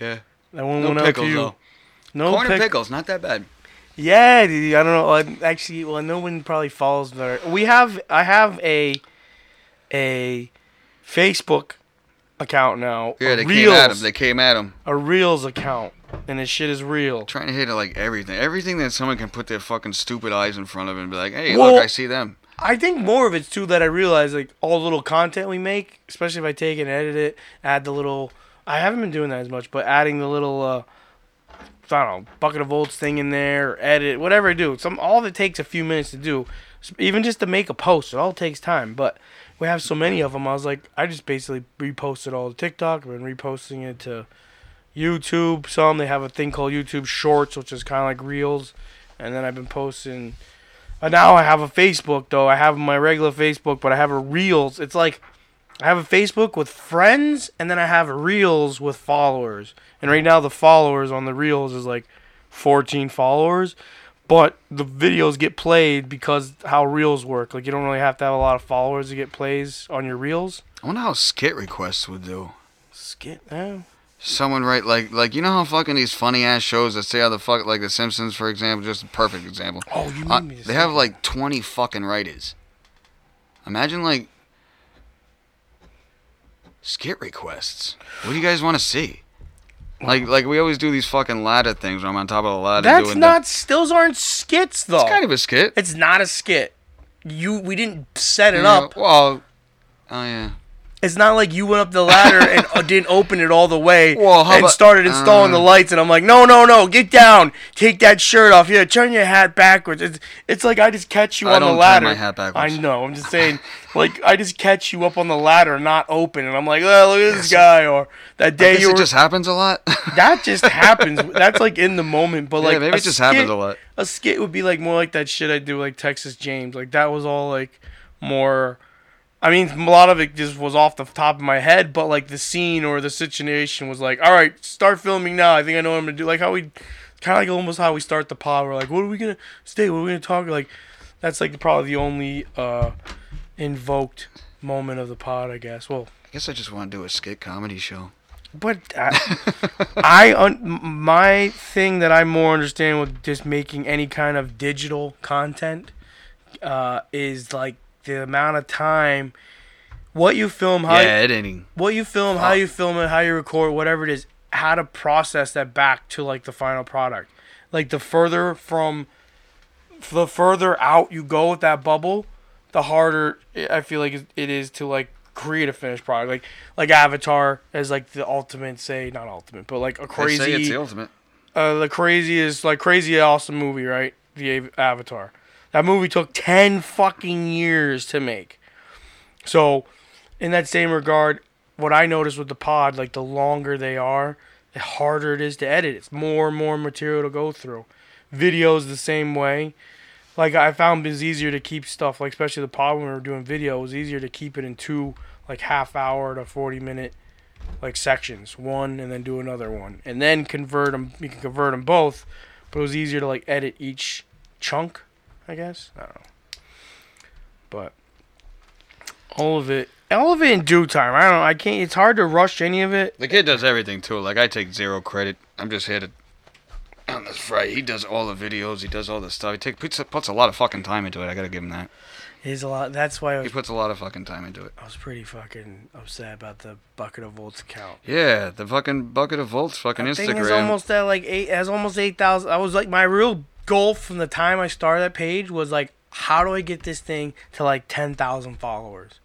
Speaker 2: Yeah.
Speaker 3: That one
Speaker 2: No
Speaker 3: went out
Speaker 2: pickles
Speaker 3: to you.
Speaker 2: though.
Speaker 3: No
Speaker 2: Corn and pickles, not that bad.
Speaker 3: Yeah, dude, I don't know. I- Actually, well, no one probably follows there. We have, I have a, a Facebook account now.
Speaker 2: Yeah, they
Speaker 3: Reels,
Speaker 2: came at him. They came at him,
Speaker 3: a Reels account, and this shit is real.
Speaker 2: trying to hit it like everything. Everything that someone can put their fucking stupid eyes in front of and be like, hey,
Speaker 3: Well-
Speaker 2: look, I see them.
Speaker 3: I think more of it's too that I realize like all the little content we make, especially if I take and edit it, add the little. I haven't been doing that as much, but adding the little, uh, I don't know, bucket of volts thing in there, edit whatever I do. Some all it takes a few minutes to do, even just to make a post. It all takes time, but we have so many of them. I was like, I just basically reposted all the TikTok. I've been reposting it to YouTube. Some they have a thing called YouTube Shorts, which is kind of like Reels, and then I've been posting. Uh, now I have a Facebook though. I have my regular Facebook, but I have a Reels. It's like I have a Facebook with friends, and then I have Reels with followers. And right now the followers on the Reels is like 14 followers, but the videos get played because how reels work. Like you don't really have to have a lot of followers to get plays on your reels.
Speaker 2: I wonder how skit requests would do.
Speaker 3: Skit, eh?
Speaker 2: Someone write like like you know how fucking these funny ass shows that say how the fuck like The Simpsons for example, just a perfect example.
Speaker 3: Oh, you
Speaker 2: Uh,
Speaker 3: me. to
Speaker 2: they have like twenty fucking writers. Imagine like skit requests. What do you guys want to see? Like like we always do these fucking ladder things where I'm on top of the ladder
Speaker 3: That's
Speaker 2: doing
Speaker 3: not. Those aren't skits though.
Speaker 2: The, it's kind of a skit.
Speaker 3: It's not a skit. You we didn't set it
Speaker 2: Yeah,
Speaker 3: up.
Speaker 2: Well, oh yeah.
Speaker 3: It's not like you went up the ladder and uh, didn't open it all the way
Speaker 2: Well,
Speaker 3: and
Speaker 2: about-
Speaker 3: started installing the
Speaker 2: uh,
Speaker 3: lights. And I'm like, no, no, no, get down, take that shirt off. Yeah, turn your hat backwards. It's, it's like I just catch you
Speaker 2: I
Speaker 3: on
Speaker 2: don't
Speaker 3: the
Speaker 2: turn
Speaker 3: ladder.
Speaker 2: my hat backwards.
Speaker 3: I know. I'm just saying, like I just catch you up on the ladder, not open, and I'm like, oh, look at this guy. Or that
Speaker 2: I
Speaker 3: day you
Speaker 2: it just happens a lot.
Speaker 3: that just happens. That's like in the moment, but
Speaker 2: yeah,
Speaker 3: like
Speaker 2: maybe it just happens a lot.
Speaker 3: a skit would be like more like that shit I do like Texas James. Like that was all like more. I mean, a lot of it just was off the top of my head, but like the scene or the situation was like, all right, start filming now. I think I know what I'm gonna do. Like how we, kind of like almost how we start the pod. We're like, what are we gonna stay? What are we gonna talk? Like, that's like probably the only uh invoked moment of the pod, I guess. Well,
Speaker 2: I guess I just want to do a skit comedy show.
Speaker 3: but I, I un, my thing that I more understand with just making any kind of digital content uh, is like the amount of time what you film, how
Speaker 2: yeah,
Speaker 3: you,
Speaker 2: editing.
Speaker 3: what you film, how you film it, how you record, whatever it is, how to process that back to like the final product. Like the further from the further out you go with that bubble, the harder I feel like it is to like create a finished product. Like like Avatar is like the ultimate, say not ultimate, but like a
Speaker 2: They say it's
Speaker 3: crazy,
Speaker 2: the ultimate.
Speaker 3: uh, the craziest, like crazy awesome movie, right? The Avatar. That movie took ten fucking years to make. So, in that same regard, what I noticed with the pod, like the longer they are, the harder it is to edit. It's more and more material to go through. Videos the same way. Like I found it's easier to keep stuff, like especially the pod when we were doing video, it was easier to keep it in two like half hour to forty minute like sections, one and then do another one, and then convert them. You can convert them both, but it was easier to like edit each chunk, I guess. I don't know, but all of it, all of it in due time. I don't. know. I can't. It's hard to rush any of it.
Speaker 2: The kid does everything too. Like I take zero credit. I'm just here to. On this Friday, he does all the videos. He does all the stuff. He take, puts puts a lot of fucking time into it. I gotta give him that.
Speaker 3: It is a lot. That's why I
Speaker 2: He puts a lot of fucking time into it.
Speaker 3: I was pretty fucking upset about the bucket of volts account.
Speaker 2: Yeah, the fucking bucket of volts, fucking
Speaker 3: That thing is
Speaker 2: Instagram.
Speaker 3: almost at like eight. Has almost eight thousand. I was like, my real goal from the time I started that page was like, how do I get this thing to like ten thousand followers?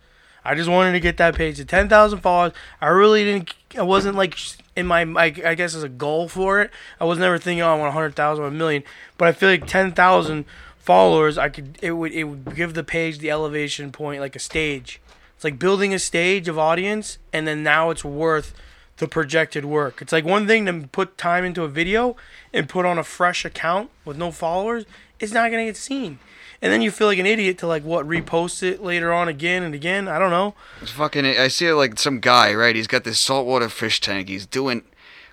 Speaker 3: I just wanted to get that page to ten thousand followers. I really didn't. I wasn't like in my, I guess as a goal for it. I was never thinking, oh, I want a hundred thousand, a million. But I feel like ten thousand followers, I could it would it would give the page the elevation point like a stage. It's like building a stage of audience, and then now it's worth the projected work. It's like one thing to put time into a video and put on a fresh account with no followers. It's not gonna get seen, and then you feel like an idiot to like what repost it later on again and again. I don't know.
Speaker 2: It's fucking. I see it like some guy, right? He's got this saltwater fish tank. He's doing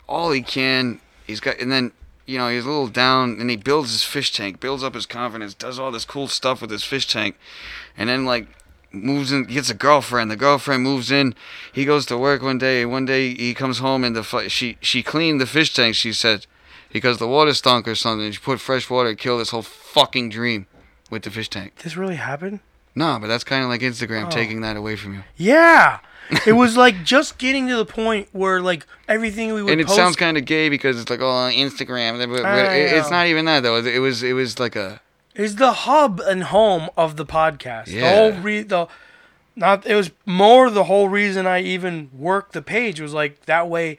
Speaker 2: all he can. He's got, and then you know he's a little down, and he builds his fish tank, builds up his confidence, does all this cool stuff with his fish tank, and then like moves in, gets a girlfriend. The girlfriend moves in. He goes to work one day. One day he comes home and the she she cleaned the fish tank. She said because the water stunk or something. She put fresh water and killed this whole fucking dream with the fish tank.
Speaker 3: This really happened?
Speaker 2: No, but that's kind of like Instagram
Speaker 3: Oh.
Speaker 2: taking that away from you.
Speaker 3: Yeah. it was like just getting to the point where like everything we would
Speaker 2: and it
Speaker 3: post.
Speaker 2: sounds kind of gay because it's like oh Instagram, but, but it- it's not even that though. It was it was like a
Speaker 3: is the hub and home of the podcast.
Speaker 2: Yeah.
Speaker 3: The whole re- the not it was more the whole reason I even worked the page was like that way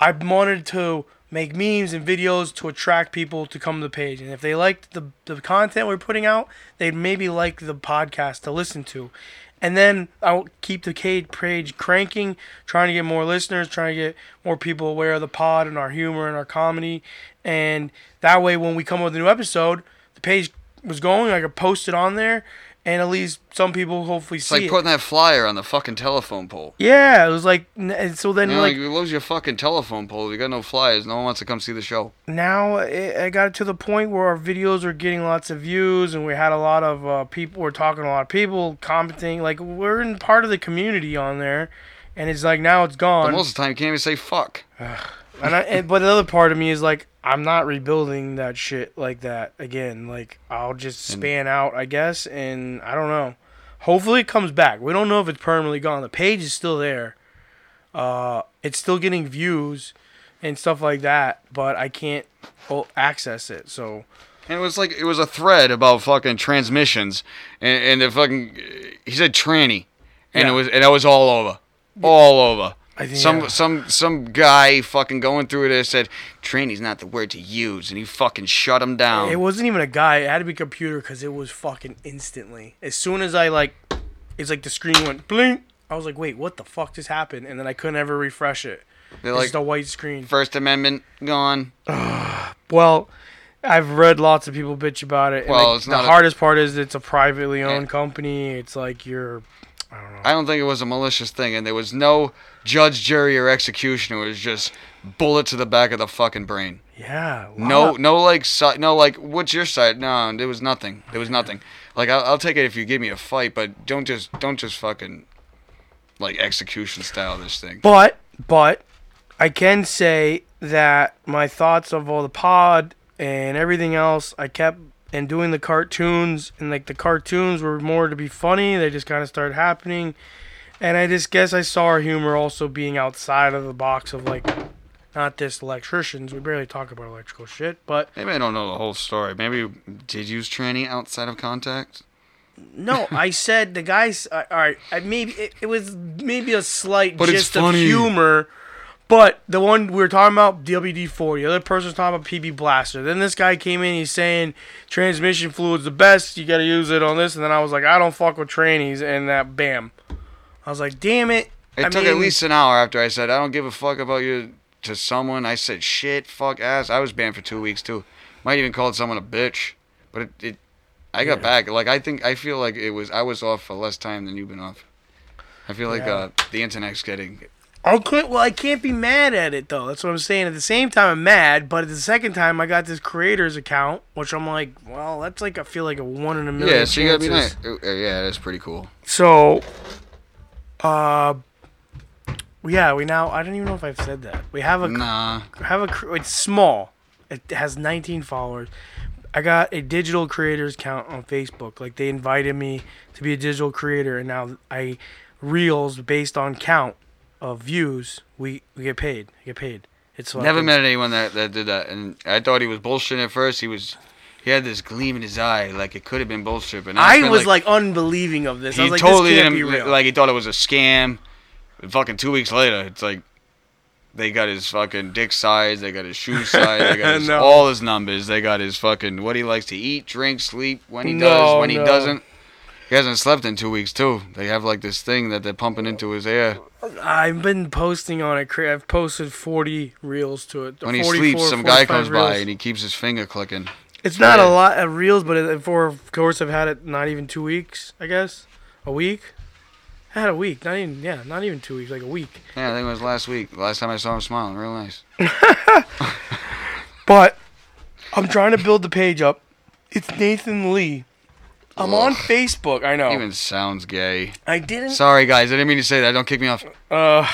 Speaker 3: I wanted to make memes and videos to attract people to come to the page. And if they liked the the content we're putting out, they'd maybe like the podcast to listen to. And then I'll keep the page cranking, trying to get more listeners, trying to get more people aware of the pod and our humor and our comedy. And that way, when we come up with a new episode, the page was going. I could post it on there, and at least some people hopefully
Speaker 2: It's
Speaker 3: see
Speaker 2: like
Speaker 3: it.
Speaker 2: putting that flyer on the fucking telephone pole.
Speaker 3: yeah, it was like, and so then
Speaker 2: You know,
Speaker 3: like
Speaker 2: you lose your fucking telephone pole. You got no flyers. No one wants to come see the show.
Speaker 3: now it, I got to the point where our videos were getting lots of views, and we had a lot of uh, people. We're talking to a lot of people commenting. Like we're in part of the community on there, and it's like now it's gone.
Speaker 2: most of the time, you can't even say fuck.
Speaker 3: And, I, and but the other part of me is like, I'm not rebuilding that shit like that again. Like I'll just
Speaker 2: And-
Speaker 3: span out, I guess, and I don't know. Hopefully it comes back. We don't know if it's permanently gone. The page is still there. Uh, it's still getting views and stuff like that, but I can't access it. So
Speaker 2: And it was like it was a thread about fucking transmissions, and, and the fucking he said tranny, and
Speaker 3: Yeah.
Speaker 2: it was and that was all over, all over.
Speaker 3: I think
Speaker 2: Some
Speaker 3: yeah.
Speaker 2: some some guy fucking going through this said tranny's not the word to use, and he fucking shut him down.
Speaker 3: It wasn't even a guy. It had to be computer because it was fucking instantly. As soon as I like, it's like the screen went blink. I was like, wait, what the fuck just happened? And then I couldn't ever refresh it.
Speaker 2: They're
Speaker 3: It's
Speaker 2: like
Speaker 3: just a white screen.
Speaker 2: First Amendment gone.
Speaker 3: Well, I've read lots of people bitch about it. and,
Speaker 2: Well,
Speaker 3: like,
Speaker 2: it's
Speaker 3: the
Speaker 2: a-
Speaker 3: hardest part is it's a privately owned
Speaker 2: Yeah.
Speaker 3: company. It's like you're, I don't know.
Speaker 2: I don't think it was a malicious thing, and there was no judge, jury, or execution. It was just bullet to the back of the fucking brain.
Speaker 3: Yeah.
Speaker 2: No,
Speaker 3: wow.
Speaker 2: no, like, si- no, like, what's your side? No, there was nothing. There was nothing. Like, I'll, I'll take it if you give me a fight, but don't just, don't just fucking, like, execution style this thing.
Speaker 3: But but I can say that my thoughts of all the pod and everything else, I kept and doing the cartoons and like the cartoons were more to be funny. They just kind of started happening, and I just guess I saw our humor also being outside of the box of like. Not just electricians. We barely talk about electrical shit, but
Speaker 2: Maybe I don't know the whole story. Maybe did use tranny outside of contact.
Speaker 3: No, I said the guys. Uh, all right, I maybe it, it was maybe a slight
Speaker 2: But
Speaker 3: gist of humor, but the one we were talking about WD four. The other person was talking about PB Blaster. Then this guy came in. He's saying transmission fluid's the best. You got to use it on this. And then I was like, I don't fuck with trannies. And that bam, I was like, damn it.
Speaker 2: It
Speaker 3: I
Speaker 2: took at least an hour after I said I don't give a fuck about you to someone. I said shit, fuck ass. I was banned for two weeks too. Might even called someone a bitch, but it, it I got
Speaker 3: Yeah.
Speaker 2: back. Like I think I feel like it was I was off for less time than you've been off. I feel like
Speaker 3: Yeah.
Speaker 2: uh, the internet's getting.
Speaker 3: Well, I can't be mad at it though. That's what I'm saying. At the same time, I'm mad, but at the second time, I got this creators account, which I'm like, well, that's like I feel like a one in a million.
Speaker 2: Yeah, so you gotta be nice. Yeah, that's pretty cool.
Speaker 3: So, uh, yeah, we now I don't even know if I've said that. We have a
Speaker 2: Nah,
Speaker 3: have a it's small. It has 19 followers. I got a digital creators account on Facebook. Like they invited me to be a digital creator, and now I reels based on count of views. We we get paid. I get paid. It's
Speaker 2: like
Speaker 3: never
Speaker 2: met anyone that that did that, and I thought he was bullshitting at first. He was. He had this gleam in his eye, like it could have been bullshit, but now it's
Speaker 3: I
Speaker 2: been
Speaker 3: was like, unbelieving of this. I
Speaker 2: he
Speaker 3: was like,
Speaker 2: totally
Speaker 3: this can't
Speaker 2: didn't
Speaker 3: be real.
Speaker 2: like he thought it was a scam. And fucking two weeks later, it's like they got his fucking dick size, they got his shoe size, they got his,
Speaker 3: No.
Speaker 2: all his numbers, they got his fucking what he likes to eat, drink, sleep, when he
Speaker 3: No,
Speaker 2: does, when he
Speaker 3: no.
Speaker 2: doesn't. He hasn't slept in two weeks too. They have like this thing that they're pumping into his air.
Speaker 3: I've been posting on it. I've posted 40 reels to it.
Speaker 2: When he sleeps, some guy
Speaker 3: 45
Speaker 2: comes by and he keeps his finger clicking.
Speaker 3: It's not a lot of reels, but it, for of course I've had it not even two weeks. I guess a week. I had a week, not even yeah, not even two weeks, like a week.
Speaker 2: Yeah, I think it was last week. Last time I saw him smiling, real nice.
Speaker 3: But I'm trying to build the page up. It's Nathan Lee. I'm on Facebook. I know.
Speaker 2: Even sounds gay.
Speaker 3: I didn't.
Speaker 2: Sorry guys, I didn't mean to say that. Don't kick me off.
Speaker 3: Uh,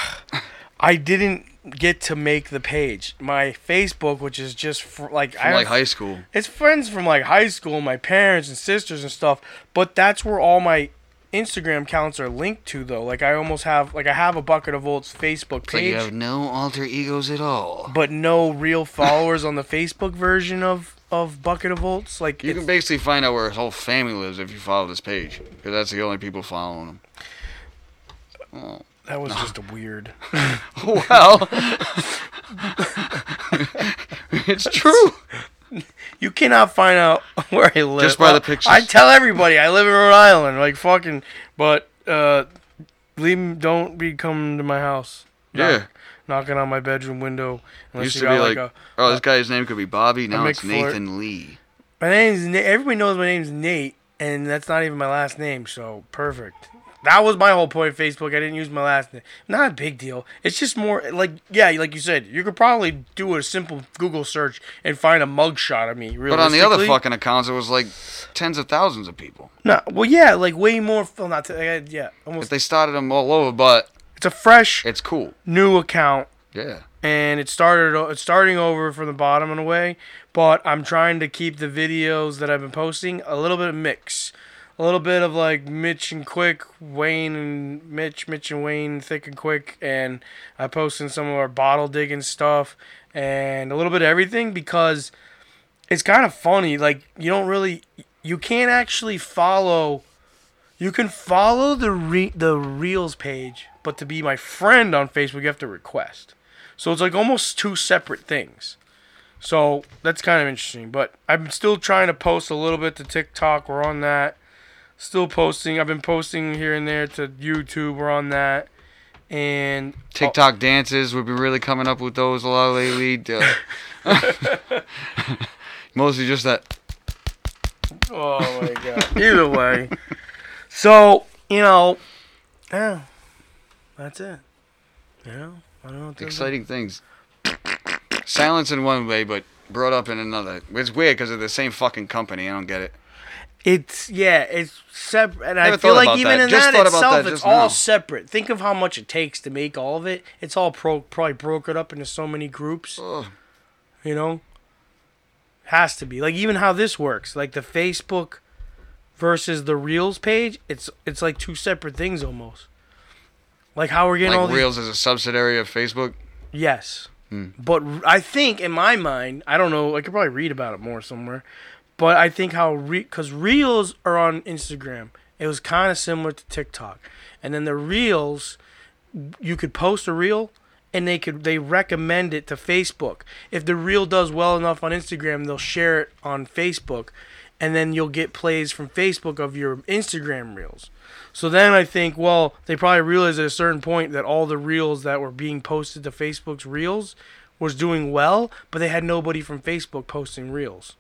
Speaker 3: I didn't get to make the page. My Facebook, which is just for, like
Speaker 2: From
Speaker 3: I
Speaker 2: like high school.
Speaker 3: It's friends from like high school, my parents and sisters and stuff. But that's where all my Instagram accounts are linked to, though. Like I almost have, like I have a bucket of volts Facebook
Speaker 2: It's like you have no alter egos at all.
Speaker 3: but no real followers on the Facebook version of of bucket of volts. Like
Speaker 2: You can basically find out where his whole family lives if you follow this page, because that's the only people following him. Oh.
Speaker 3: that was just a weird.
Speaker 2: Well, it's true.
Speaker 3: You cannot find out where I live
Speaker 2: Just by the pictures.
Speaker 3: I tell everybody I live in Rhode Island, like fucking. But uh, leave. Don't be coming to my house.
Speaker 2: Yeah.
Speaker 3: Knocking on my bedroom window. Unless
Speaker 2: Used to be
Speaker 3: like,
Speaker 2: like,
Speaker 3: a.
Speaker 2: oh, this guy's name could be Bobby. Now it's. Nathan Lee.
Speaker 3: My name's Na- everybody knows my name's Nate, and that's not even my last name. So perfect. That was my whole point. Facebook. I didn't use my last name. Not a big deal. It's just more like yeah, like you said, you could probably do a simple Google search and find a mugshot of me.
Speaker 2: But on the other fucking accounts, it was like tens of thousands of people.
Speaker 3: no, well yeah, like way more. Well, not to, yeah,
Speaker 2: If
Speaker 3: almost.
Speaker 2: they started them all over, but
Speaker 3: It's a fresh
Speaker 2: it's cool.
Speaker 3: new account
Speaker 2: Yeah.
Speaker 3: and it started it's starting over from the bottom in a way but i'm trying to keep the videos that i've been posting a little bit of mix a little bit of like mitch and quick wayne and mitch mitch and wayne thick and quick and i posted some of our bottle digging stuff and a little bit of everything because it's kind of funny like you don't really you can't actually follow you can follow the re- the reels page but to be my friend on facebook you have to request so it's like almost two separate things. So that's kind of interesting. But I'm still trying to post a little bit to TikTok. We're on that. Still posting. I've been posting here and there to YouTube. We're on that. And oh,
Speaker 2: TikTok dances, we've been really coming up with those a lot lately. Mostly just that.
Speaker 3: Oh my god. Either way. So, you know, yeah. That's it. You know, I don't know what
Speaker 2: Exciting things. Silence in one way, but brought up in another. It's weird because they're the same fucking company. I don't get it.
Speaker 3: It's yeah, it's separate, and I feel like even
Speaker 2: that.
Speaker 3: in
Speaker 2: Just
Speaker 3: that itself,
Speaker 2: that
Speaker 3: it's all
Speaker 2: now.
Speaker 3: separate. Think of how much it takes to make all of it. It's all pro probably broken up into so many groups.
Speaker 2: Ugh.
Speaker 3: You know, has to be like even how this works. Like the Facebook versus the Reels page. It's it's like two separate things almost. Like how we're getting all
Speaker 2: Like
Speaker 3: these.
Speaker 2: Reels is a subsidiary of Facebook.
Speaker 3: Yes.
Speaker 2: Hmm.
Speaker 3: But I think in my mind, I don't know, I could probably read about it more somewhere. But I think how re cuz reels are on Instagram. It was kind of similar to TikTok. And then the reels you could post a reel and they could they recommend it to Facebook. If the reel does well enough on Instagram, they'll share it on Facebook and then you'll get plays from Facebook of your Instagram reels. So then I think, well, they probably realized at a certain point that all the reels that were being posted to Facebook's reels was doing well, but they had nobody from Facebook posting reels.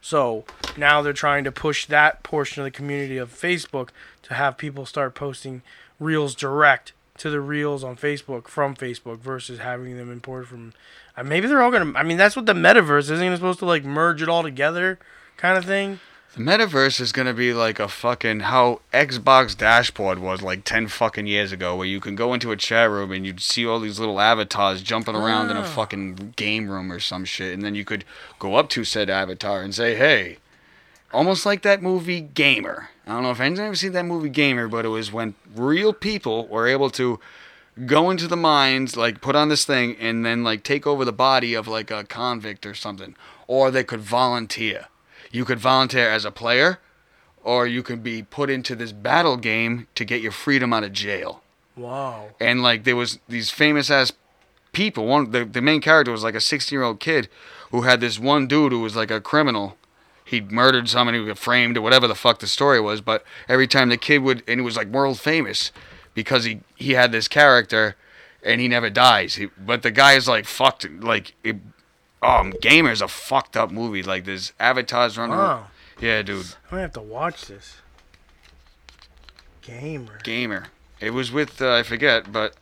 Speaker 3: So now they're trying to push that portion of the community of Facebook to have people start posting reels direct to the reels on Facebook from Facebook versus having them imported from. Uh, maybe they're all gonna. I mean, that's what the metaverse isn't it supposed to like merge it all together, kind of thing.
Speaker 2: The metaverse is gonna be like a fucking how Xbox dashboard was like ten fucking years ago, where you can go into a chat room and you'd see all these little avatars jumping around in a
Speaker 3: Ah.
Speaker 2: fucking game room or some shit, and then you could go up to said avatar and say, "Hey," almost like that movie Gamer. I don't know if anyone's ever seen that movie Gamer, but it was when real people were able to go into the mines, like put on this thing, and then like take over the body of like a convict or something, or they could volunteer. You could volunteer as a player, or you could be put into this battle game to get your freedom out of jail.
Speaker 3: Wow.
Speaker 2: And like there was these famous ass people. One the, the main character was like a 16 year old kid who had this one dude who was like a criminal. He'd murdered somebody, who got framed or whatever the fuck the story was. But every time the kid would, and it was like world famous because he he had this character, and he never dies. He, but the guy is like fucked. Like it, um, Gamer's a fucked up movie. Like there's avatars running.
Speaker 3: Wow.
Speaker 2: Yeah, dude.
Speaker 3: I'm gonna have to watch this. Gamer.
Speaker 2: Gamer. It was with uh, I forget, but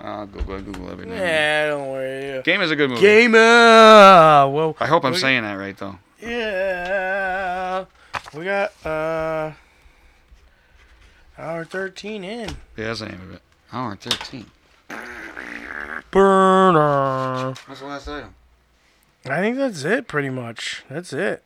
Speaker 2: I'll Google Google every name.
Speaker 3: Yeah, don't worry.
Speaker 2: Gamer's a good movie.
Speaker 3: Gamer. Well,
Speaker 2: I hope I'm saying that right though.
Speaker 3: Yeah. We got uh hour 13 in.
Speaker 2: Yeah, that's the name of it. Hour thirteen.
Speaker 3: Burner.
Speaker 2: What's the last item?
Speaker 3: I think that's it pretty much. That's it.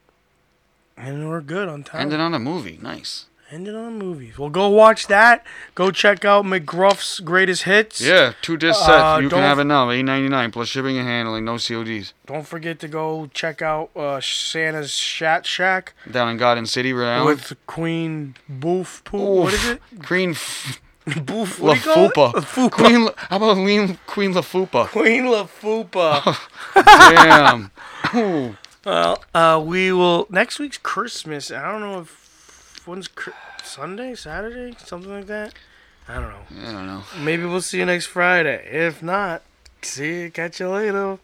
Speaker 3: And we're good on time.
Speaker 2: Ended on a movie. Nice.
Speaker 3: Ended on movies. Well, go watch that. Go check out McGruff's greatest hits.
Speaker 2: Yeah, two disc set.
Speaker 3: Uh,
Speaker 2: you can have it now. Eight ninety nine plus shipping and handling. No CODs.
Speaker 3: Don't forget to go check out uh, Santa's Shat Shack
Speaker 2: Down in Garden City, Rhode Island.
Speaker 3: with Queen Boof Poo. What is it?
Speaker 2: Queen F-
Speaker 3: Boof.
Speaker 2: La
Speaker 3: What do you call it?
Speaker 2: Fupa.
Speaker 3: Fupa.
Speaker 2: Queen. La- How about Queen Queen La Fupa?
Speaker 3: Queen La Fupa.
Speaker 2: Damn. Ooh.
Speaker 3: well, uh, we will next week's Christmas. I don't know if when's Sunday, Saturday, something like that. I don't know.
Speaker 2: I don't know.
Speaker 3: Maybe we'll see you next Friday. If not, see you. Catch you later.